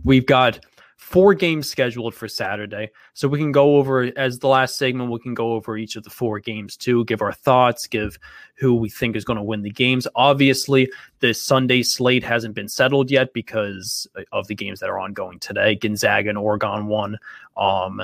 Speaker 1: we've got four games scheduled for Saturday. So we can go over, as the last segment, we can go over each of the four games too, give our thoughts, give who we think is going to win the games. Obviously, the Sunday slate hasn't been settled yet because of the games that are ongoing today. Gonzaga and Oregon won. Um,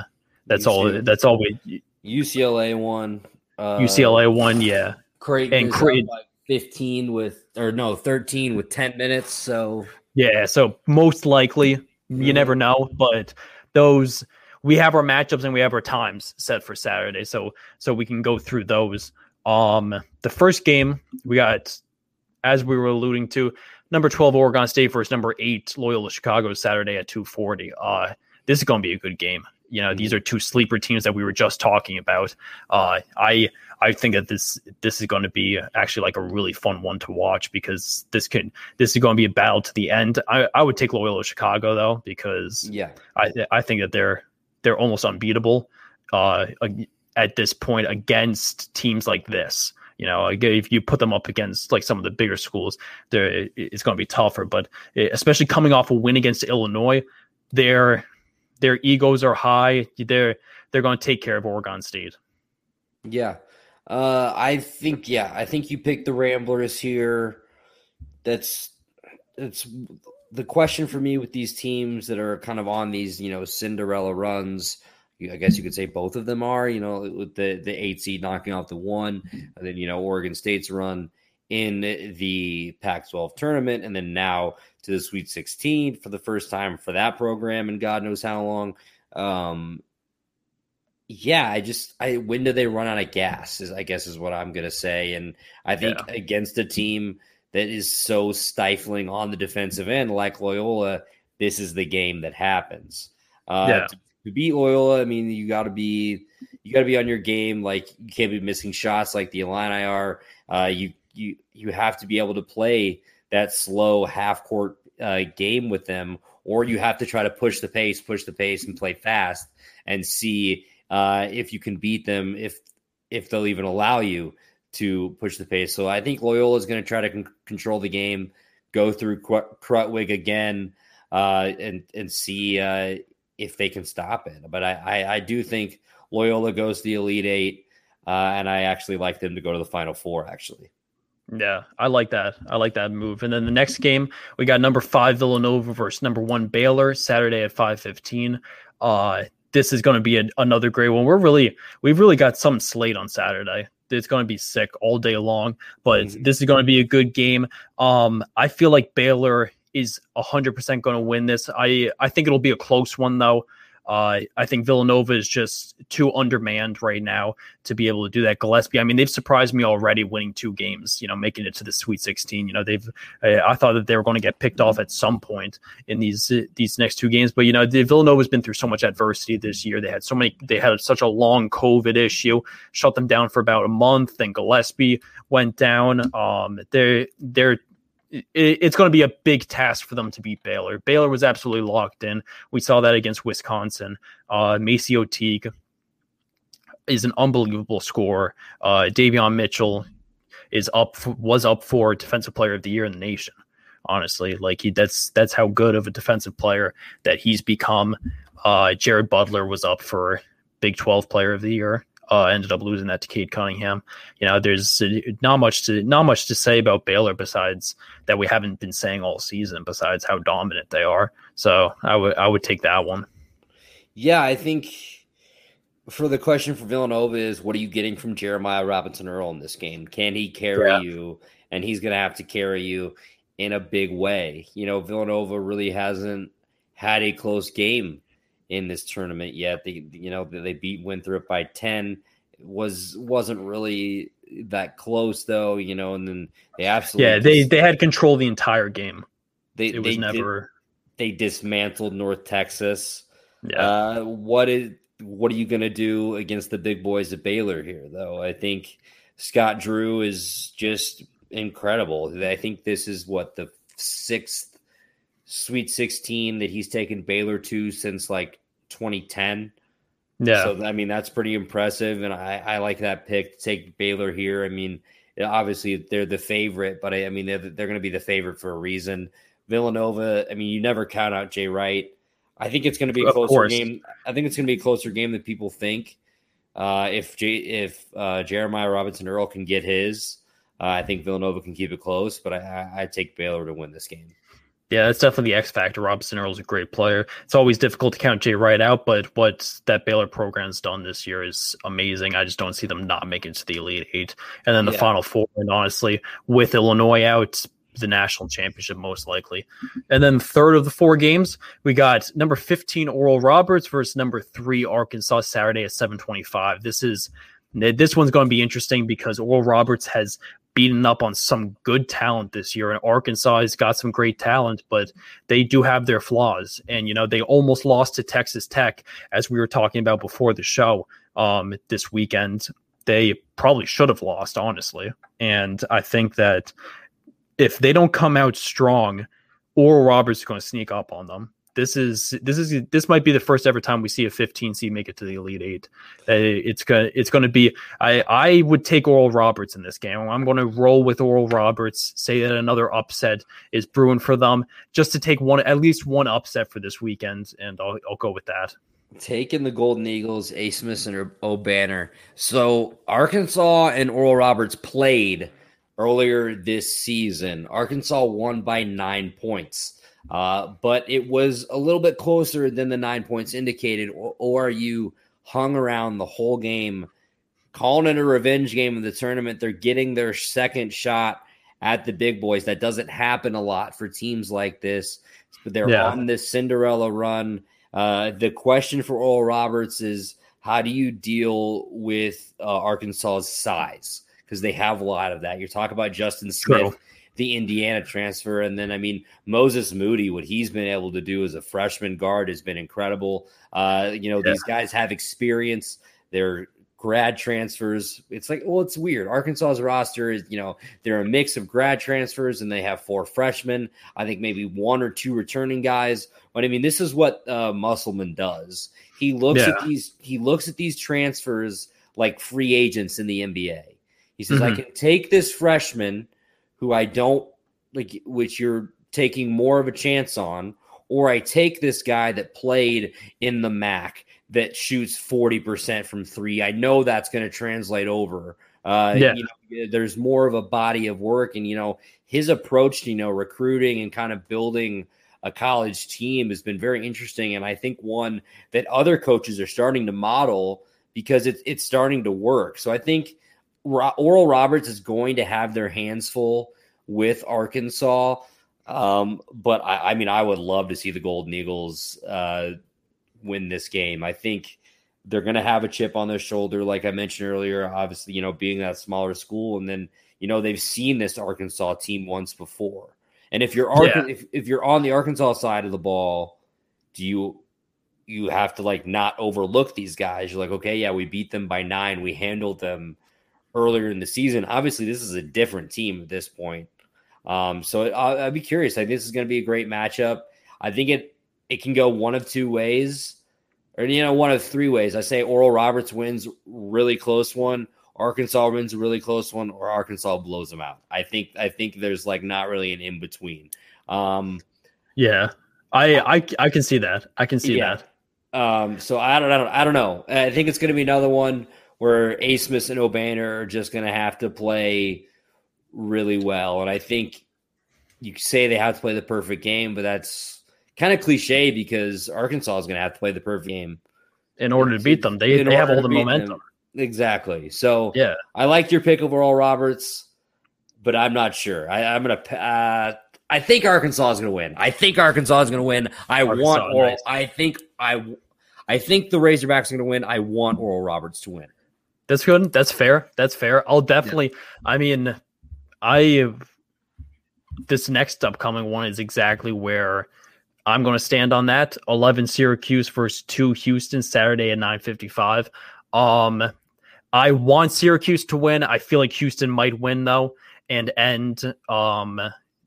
Speaker 1: that's UCLA. all. That's all we.
Speaker 2: UCLA won.
Speaker 1: Uh, UCLA won. Yeah.
Speaker 2: Creighton and Creighton. Like 15 with, or no, 13 with 10 minutes. So,
Speaker 1: yeah. So, most likely you never know, but those we have our matchups and we have our times set for Saturday, so so we can go through those. Um, the first game we got, as we were alluding to, number twelve Oregon State versus number eight Loyola Chicago Saturday at two forty. Uh, this is going to be a good game. You know, these are two sleeper teams that we were just talking about. Uh, I I think that this this is going to be actually like a really fun one to watch because this can this is going to be a battle to the end. I, I would take Loyola Chicago though because
Speaker 2: yeah
Speaker 1: I I think that they're they're almost unbeatable uh, at this point against teams like this. You know, if you put them up against like some of the bigger schools, there it's going to be tougher. But especially coming off a win against Illinois, their their egos are high. They're they're going to take care of Oregon State.
Speaker 2: Yeah, uh, I think yeah, I think you picked the Ramblers here. That's it's the question for me with these teams that are kind of on these you know Cinderella runs. I guess you could say both of them are. You know, with the the eight seed knocking off the one, and then you know Oregon State's run in the Pac-12 tournament, and then now to the Sweet 16 for the first time for that program, and God knows how long. Um, yeah, I just I when do they run out of gas is I guess is what I'm gonna say. And I think yeah. against a team that is so stifling on the defensive end like Loyola, this is the game that happens. Uh yeah. to, to beat Loyola, I mean you gotta be you gotta be on your game, like you can't be missing shots like the Illini are. Uh you you you have to be able to play that slow half court uh, game with them, or you have to try to push the pace, push the pace, and play fast and see uh, if you can beat them, if if they'll even allow you to push the pace. So I think Loyola is going to try to con- control the game, go through Krutwig again, uh, and and see uh, if they can stop it. But I, I, I do think Loyola goes to the Elite Eight, uh, and I actually like them to go to the Final Four. Actually,
Speaker 1: yeah, I like that. I like that move. And then the next game, we got number five Villanova versus number one Baylor Saturday at five fifteen. Uh, this is going to be a, another great one. We're really we've really got some slate on Saturday. It's going to be sick all day long, but mm-hmm. this is going to be a good game. Um, I feel like Baylor is 100% going to win this. I I think it'll be a close one though. Uh, I think Villanova is just too undermanned right now to be able to do that. Gillespie, I mean, they've surprised me already, winning two games. You know, making it to the Sweet 16. You know, they've. I thought that they were going to get picked off at some point in these these next two games, but you know, the Villanova's been through so much adversity this year. They had so many. They had such a long COVID issue, shut them down for about a month. Then Gillespie went down. Um, they're they're it's going to be a big task for them to beat Baylor. Baylor was absolutely locked in. We saw that against Wisconsin. Uh, MaCio Teague is an unbelievable scorer. Uh, Davion Mitchell is up was up for Defensive Player of the Year in the nation. Honestly, like he that's that's how good of a defensive player that he's become. Uh, Jared Butler was up for Big Twelve Player of the Year uh, ended up losing that to Cade Cunningham. You know, there's not much to not much to say about Baylor besides that we haven't been saying all season. Besides how dominant they are, so I would I would take that one.
Speaker 2: Yeah, I think for the question for Villanova is what are you getting from Jeremiah Robinson Earl in this game? Can he carry yeah. you? And he's going to have to carry you in a big way. You know, Villanova really hasn't had a close game in this tournament yet. They you know they beat Winthrop by ten. Was wasn't really that close though, you know, and then they absolutely
Speaker 1: yeah they they had control the entire game.
Speaker 2: They it was they never did, they dismantled North Texas. Yeah. Uh, what is what are you going to do against the big boys at Baylor here though? I think Scott Drew is just incredible. I think this is what the sixth Sweet 16 that he's taken Baylor to since like 2010. Yeah. So, I mean, that's pretty impressive. And I, I like that pick to take Baylor here. I mean, obviously they're the favorite, but I, I mean, they're, they're going to be the favorite for a reason. Villanova, I mean, you never count out Jay Wright. I think it's going to be a closer game. I think it's going to be a closer game than people think. Uh, if J, if uh, Jeremiah Robinson Earl can get his, uh, I think Villanova can keep it close. But I, I, I take Baylor to win this game.
Speaker 1: Yeah, that's definitely the X factor. Robinson Earl's a great player. It's always difficult to count Jay Wright out, but what that Baylor program's done this year is amazing. I just don't see them not making it to the Elite Eight. And then the yeah. Final Four, and honestly, with Illinois out, the national championship most likely. And then third of the four games, we got number 15 Oral Roberts versus number three Arkansas Saturday at 725. This is this one's going to be interesting because Oral Roberts has beaten up on some good talent this year. And Arkansas has got some great talent, but they do have their flaws. And, you know, they almost lost to Texas Tech, as we were talking about before the show um, this weekend. They probably should have lost, honestly. And I think that if they don't come out strong, Oral Roberts is going to sneak up on them this is this is this might be the first ever time we see a 15 seed make it to the elite eight. Uh, it's gonna it's gonna be I I would take Oral Roberts in this game. I'm going to roll with Oral Roberts. Say that another upset is brewing for them, just to take one at least one upset for this weekend, and I'll I'll go with that.
Speaker 2: Taking the Golden Eagles, Abmas and Obanor. So Arkansas and Oral Roberts played earlier this season. Arkansas won by nine points. Uh, but it was a little bit closer than the nine points indicated, or, or you hung around the whole game, calling it a revenge game of the tournament. They're getting their second shot at the big boys. That doesn't happen a lot for teams like this. But they're yeah. on this Cinderella run. Uh, the question for Oral Roberts is how do you deal with uh, Arkansas's size? Because they have a lot of that. You're talking about Justin Smith. True the Indiana transfer. And then, I mean, Moses Moody, what he's been able to do as a freshman guard has been incredible. Uh, you know, yeah. these guys have experience. They're grad transfers. It's like, well, it's weird. Arkansas's roster is, you know, they're a mix of grad transfers and they have four freshmen. I think maybe one or two returning guys. But I mean, this is what uh, Musselman does. He looks yeah. at these. He looks at these transfers like free agents in the NBA. He says, mm-hmm. I can take this freshman who I don't like, which you're taking more of a chance on, or I take this guy that played in the MAC that shoots 40% from three. I know that's going to translate over. Uh, yeah. You know, there's more of a body of work, and you know his approach to you know recruiting and kind of building a college team has been very interesting, and I think one that other coaches are starting to model because it's it's starting to work. So I think Oral Roberts is going to have their hands full with Arkansas. Um, but I, I, mean, I would love to see the Golden Eagles uh, win this game. I think they're going to have a chip on their shoulder, like I mentioned earlier. Obviously, you know, being that smaller school, and then you know they've seen this Arkansas team once before. And if you're Ar- yeah. if, if you're on the Arkansas side of the ball, do you you have to like not overlook these guys? You're like, okay, yeah, we beat them by nine, we handled them earlier in the season. Obviously, this is a different team at this point. Um, so I, I'd be curious. I think this is going to be a great matchup. I think it it can go one of two ways or you know, one of three ways. I say Oral Roberts wins really close one, Arkansas wins a really close one, or Arkansas blows them out. I think I think there's like not really an in between. Um,
Speaker 1: yeah, I I I can see that. I can see yeah.
Speaker 2: that. Um, so I don't, I don't I don't know. I think it's going to be another one where Abmas and Obanor are just going to have to play really well, and I think you say they have to play the perfect game, but that's kind of cliche because Arkansas is going to have to play the perfect game
Speaker 1: in order to beat them. They, they have all the momentum. Them.
Speaker 2: Exactly. So
Speaker 1: yeah,
Speaker 2: I like your pick overall, Roberts, but I'm not sure. I, am gonna. Uh, I think Arkansas is gonna win. I think Arkansas is gonna win. I Arkansas, want Oral. Nice. I think I. I think the Razorbacks are gonna win. I want Oral Roberts to win.
Speaker 1: That's good. That's fair. That's fair. I'll definitely. Yeah. I mean, I. have This next upcoming one is exactly where I'm going to stand on that. 11 Syracuse versus 2 Houston Saturday at 9:55. Um I want Syracuse to win. I feel like Houston might win though and end um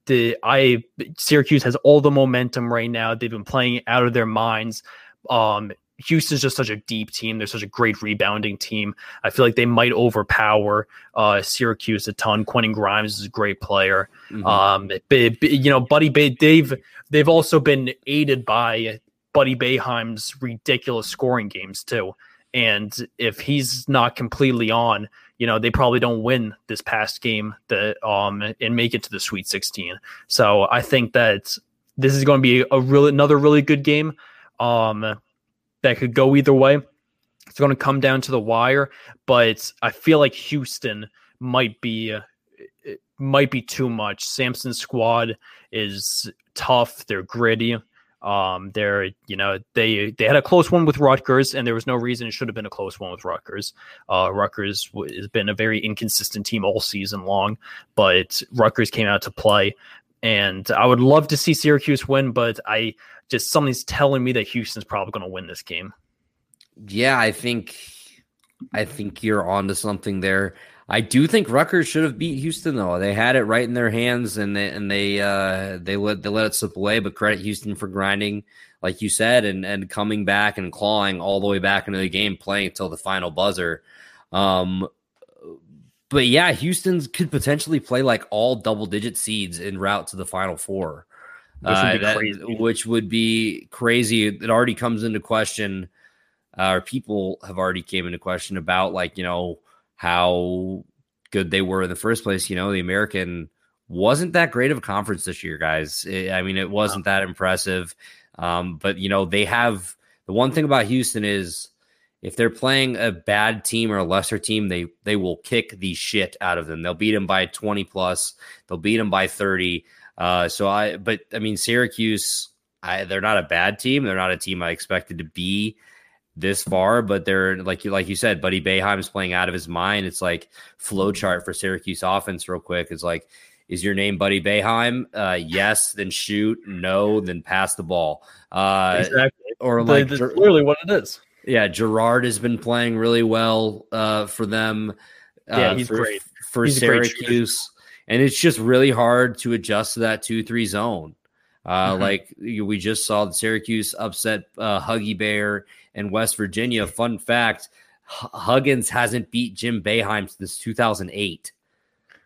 Speaker 1: the I Syracuse has all the momentum right now. They've been playing out of their minds. Um Houston's just such a deep team. They're such a great rebounding team. I feel like they might overpower uh, Syracuse a ton. Quentin Grimes is a great player. Mm-hmm. Um, but, but, you know, Buddy Bay, they've they've also been aided by Buddy Boeheim's ridiculous scoring games too. And if he's not completely on, you know, they probably don't win this past game that um and make it to the Sweet 16. So I think that this is going to be a really another really good game. Um, that could go either way. It's going to come down to the wire, but I feel like Houston might be might be too much. Sampson's squad is tough. They're gritty. Um, they're you know they they had a close one with Rutgers, and there was no reason it should have been a close one with Rutgers. Uh, Rutgers has been a very inconsistent team all season long, but Rutgers came out to play, and I would love to see Syracuse win, but I just something's telling me that Houston's probably going to win this game.
Speaker 2: Yeah, I think I think you're onto something there. I do think Rutgers should have beat Houston though. They had it right in their hands and they and they uh they let they let it slip away, but credit Houston for grinding, like you said, and and coming back and clawing all the way back into the game, playing until the final buzzer. Um but yeah, Houston's could potentially play like all double digit seeds en route to the final four. Which would, uh, that, which would be crazy. It already comes into question, uh, or people have already came into question about like you know how good they were in the first place. You know, the American wasn't that great of a conference this year, guys. It, I mean, it wasn't that impressive. Um, but you know, they have the one thing about Houston is if they're playing a bad team or a lesser team, they they will kick the shit out of them. They'll beat them by 20 plus. They'll beat them by 30. Uh, so I, but I mean, Syracuse, I, they're not a bad team. They're not a team I expected to be this far, but they're like you, like you said, Buddy Boeheim's playing out of his mind. It's like flow chart for Syracuse offense, real quick. It's like, is your name Buddy Boeheim? Uh, yes, then shoot. No, then pass the ball. Uh,
Speaker 1: exactly. Or like That's clearly what it is.
Speaker 2: Yeah, Girard has been playing really well uh, for them.
Speaker 1: yeah, uh, he's for, great
Speaker 2: for he's Syracuse and it's just really hard to adjust to that two three zone. Uh, mm-hmm. Like we just saw the Syracuse upset uh, Huggy Bear and West Virginia. Fun fact: H- Huggins hasn't beat Jim Boeheim since 2008.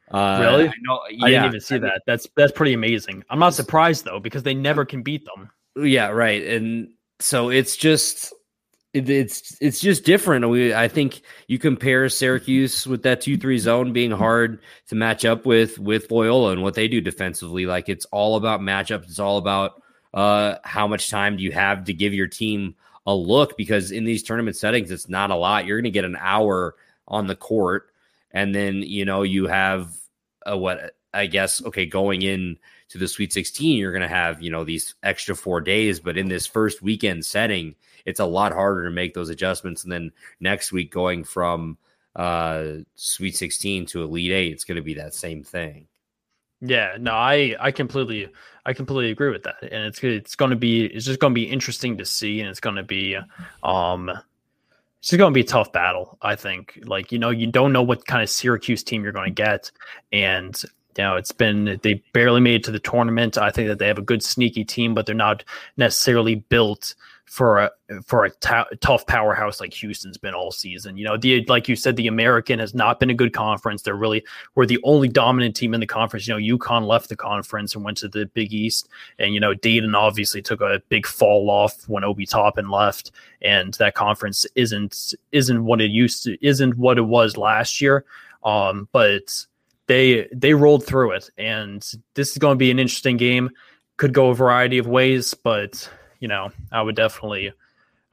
Speaker 1: Uh, really? I, know, yeah. I didn't even see that. That's that's pretty amazing. I'm not surprised though because they never can beat them.
Speaker 2: Yeah, right. And so it's just it, it's it's just different. We I think you compare Syracuse with that two three zone being hard to match up with with Loyola and what they do defensively. Like it's all about matchups. It's all about uh, how much time do you have to give your team a look because in these tournament settings it's not a lot. You're going to get an hour on the court, and then you know you have a, what I guess okay going in to the Sweet 16, you're going to have you know these extra four days, but in this first weekend setting, it's a lot harder to make those adjustments. And then next week going from uh Sweet 16 to Elite Eight, it's going to be that same thing.
Speaker 1: Yeah, no, I I completely I completely agree with that, and it's it's going to be it's just going to be interesting to see, and it's going to be um it's just going to be a tough battle. I think, like you know, you don't know what kind of Syracuse team you're going to get, and you know, it's been they barely made it to the tournament. I think that they have a good sneaky team, but they're not necessarily built for a for a t- tough powerhouse like Houston's been all season. You know, the like you said, the American has not been a good conference. They're really we're the only dominant team in the conference. You know, UConn left the conference and went to the Big East, and you know, Dayton obviously took a big fall off when Obi Toppin left, and that conference isn't isn't what it used to isn't what it was last year. Um, but they they rolled through it, and this is going to be an interesting game. Could go a variety of ways, but you know, I would definitely,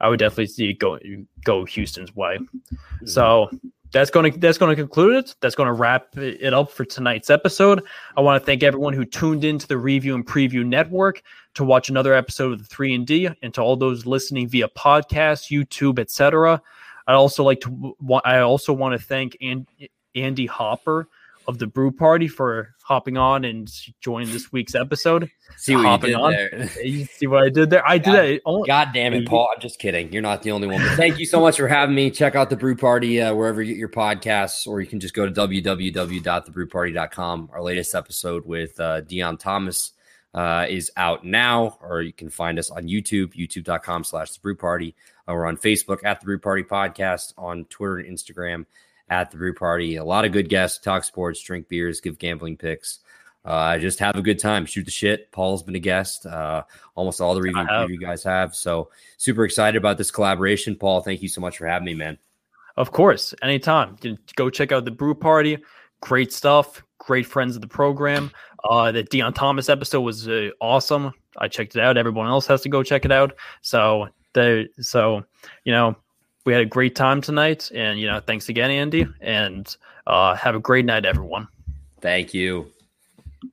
Speaker 1: I would definitely see go go Houston's way. Mm-hmm. So that's going to that's going to conclude it. That's going to wrap it up for tonight's episode. I want to thank everyone who tuned into the Review and Preview Network to watch another episode of the Three and D, and to all those listening via podcast, YouTube, etc. I also like to. I also want to thank and Andy Hopper of the Brew Party for hopping on and joining this week's episode.
Speaker 2: See what hopping you did on. there.
Speaker 1: You see what I did there? I
Speaker 2: God,
Speaker 1: did
Speaker 2: that. God damn it, Paul! I'm just kidding. You're not the only one. But thank you so much for having me. Check out the Brew Party uh, wherever you get your podcasts, or you can just go to www.thebrewparty.com. Our latest episode with uh, Deon Thomas uh, is out now, or you can find us on YouTube, youtube.com slash the brew party. Uh, we're on Facebook at the brew party podcast, on Twitter and Instagram at the brew party. A lot of good guests, talk sports, drink beers, give gambling picks. Uh, just have a good time, shoot the shit. Paul's been a guest. Uh, almost all the review you guys have. So super excited about this collaboration. Paul, thank you so much for having me, man.
Speaker 1: Of course, anytime. Go check out the brew party. Great stuff. Great friends of the program. Uh, the Deon Thomas episode was uh, awesome. I checked it out. Everyone else has to go check it out. So the so you know we had a great time tonight. And, you know, thanks again, Andy. And uh, have a great night, everyone.
Speaker 2: Thank you.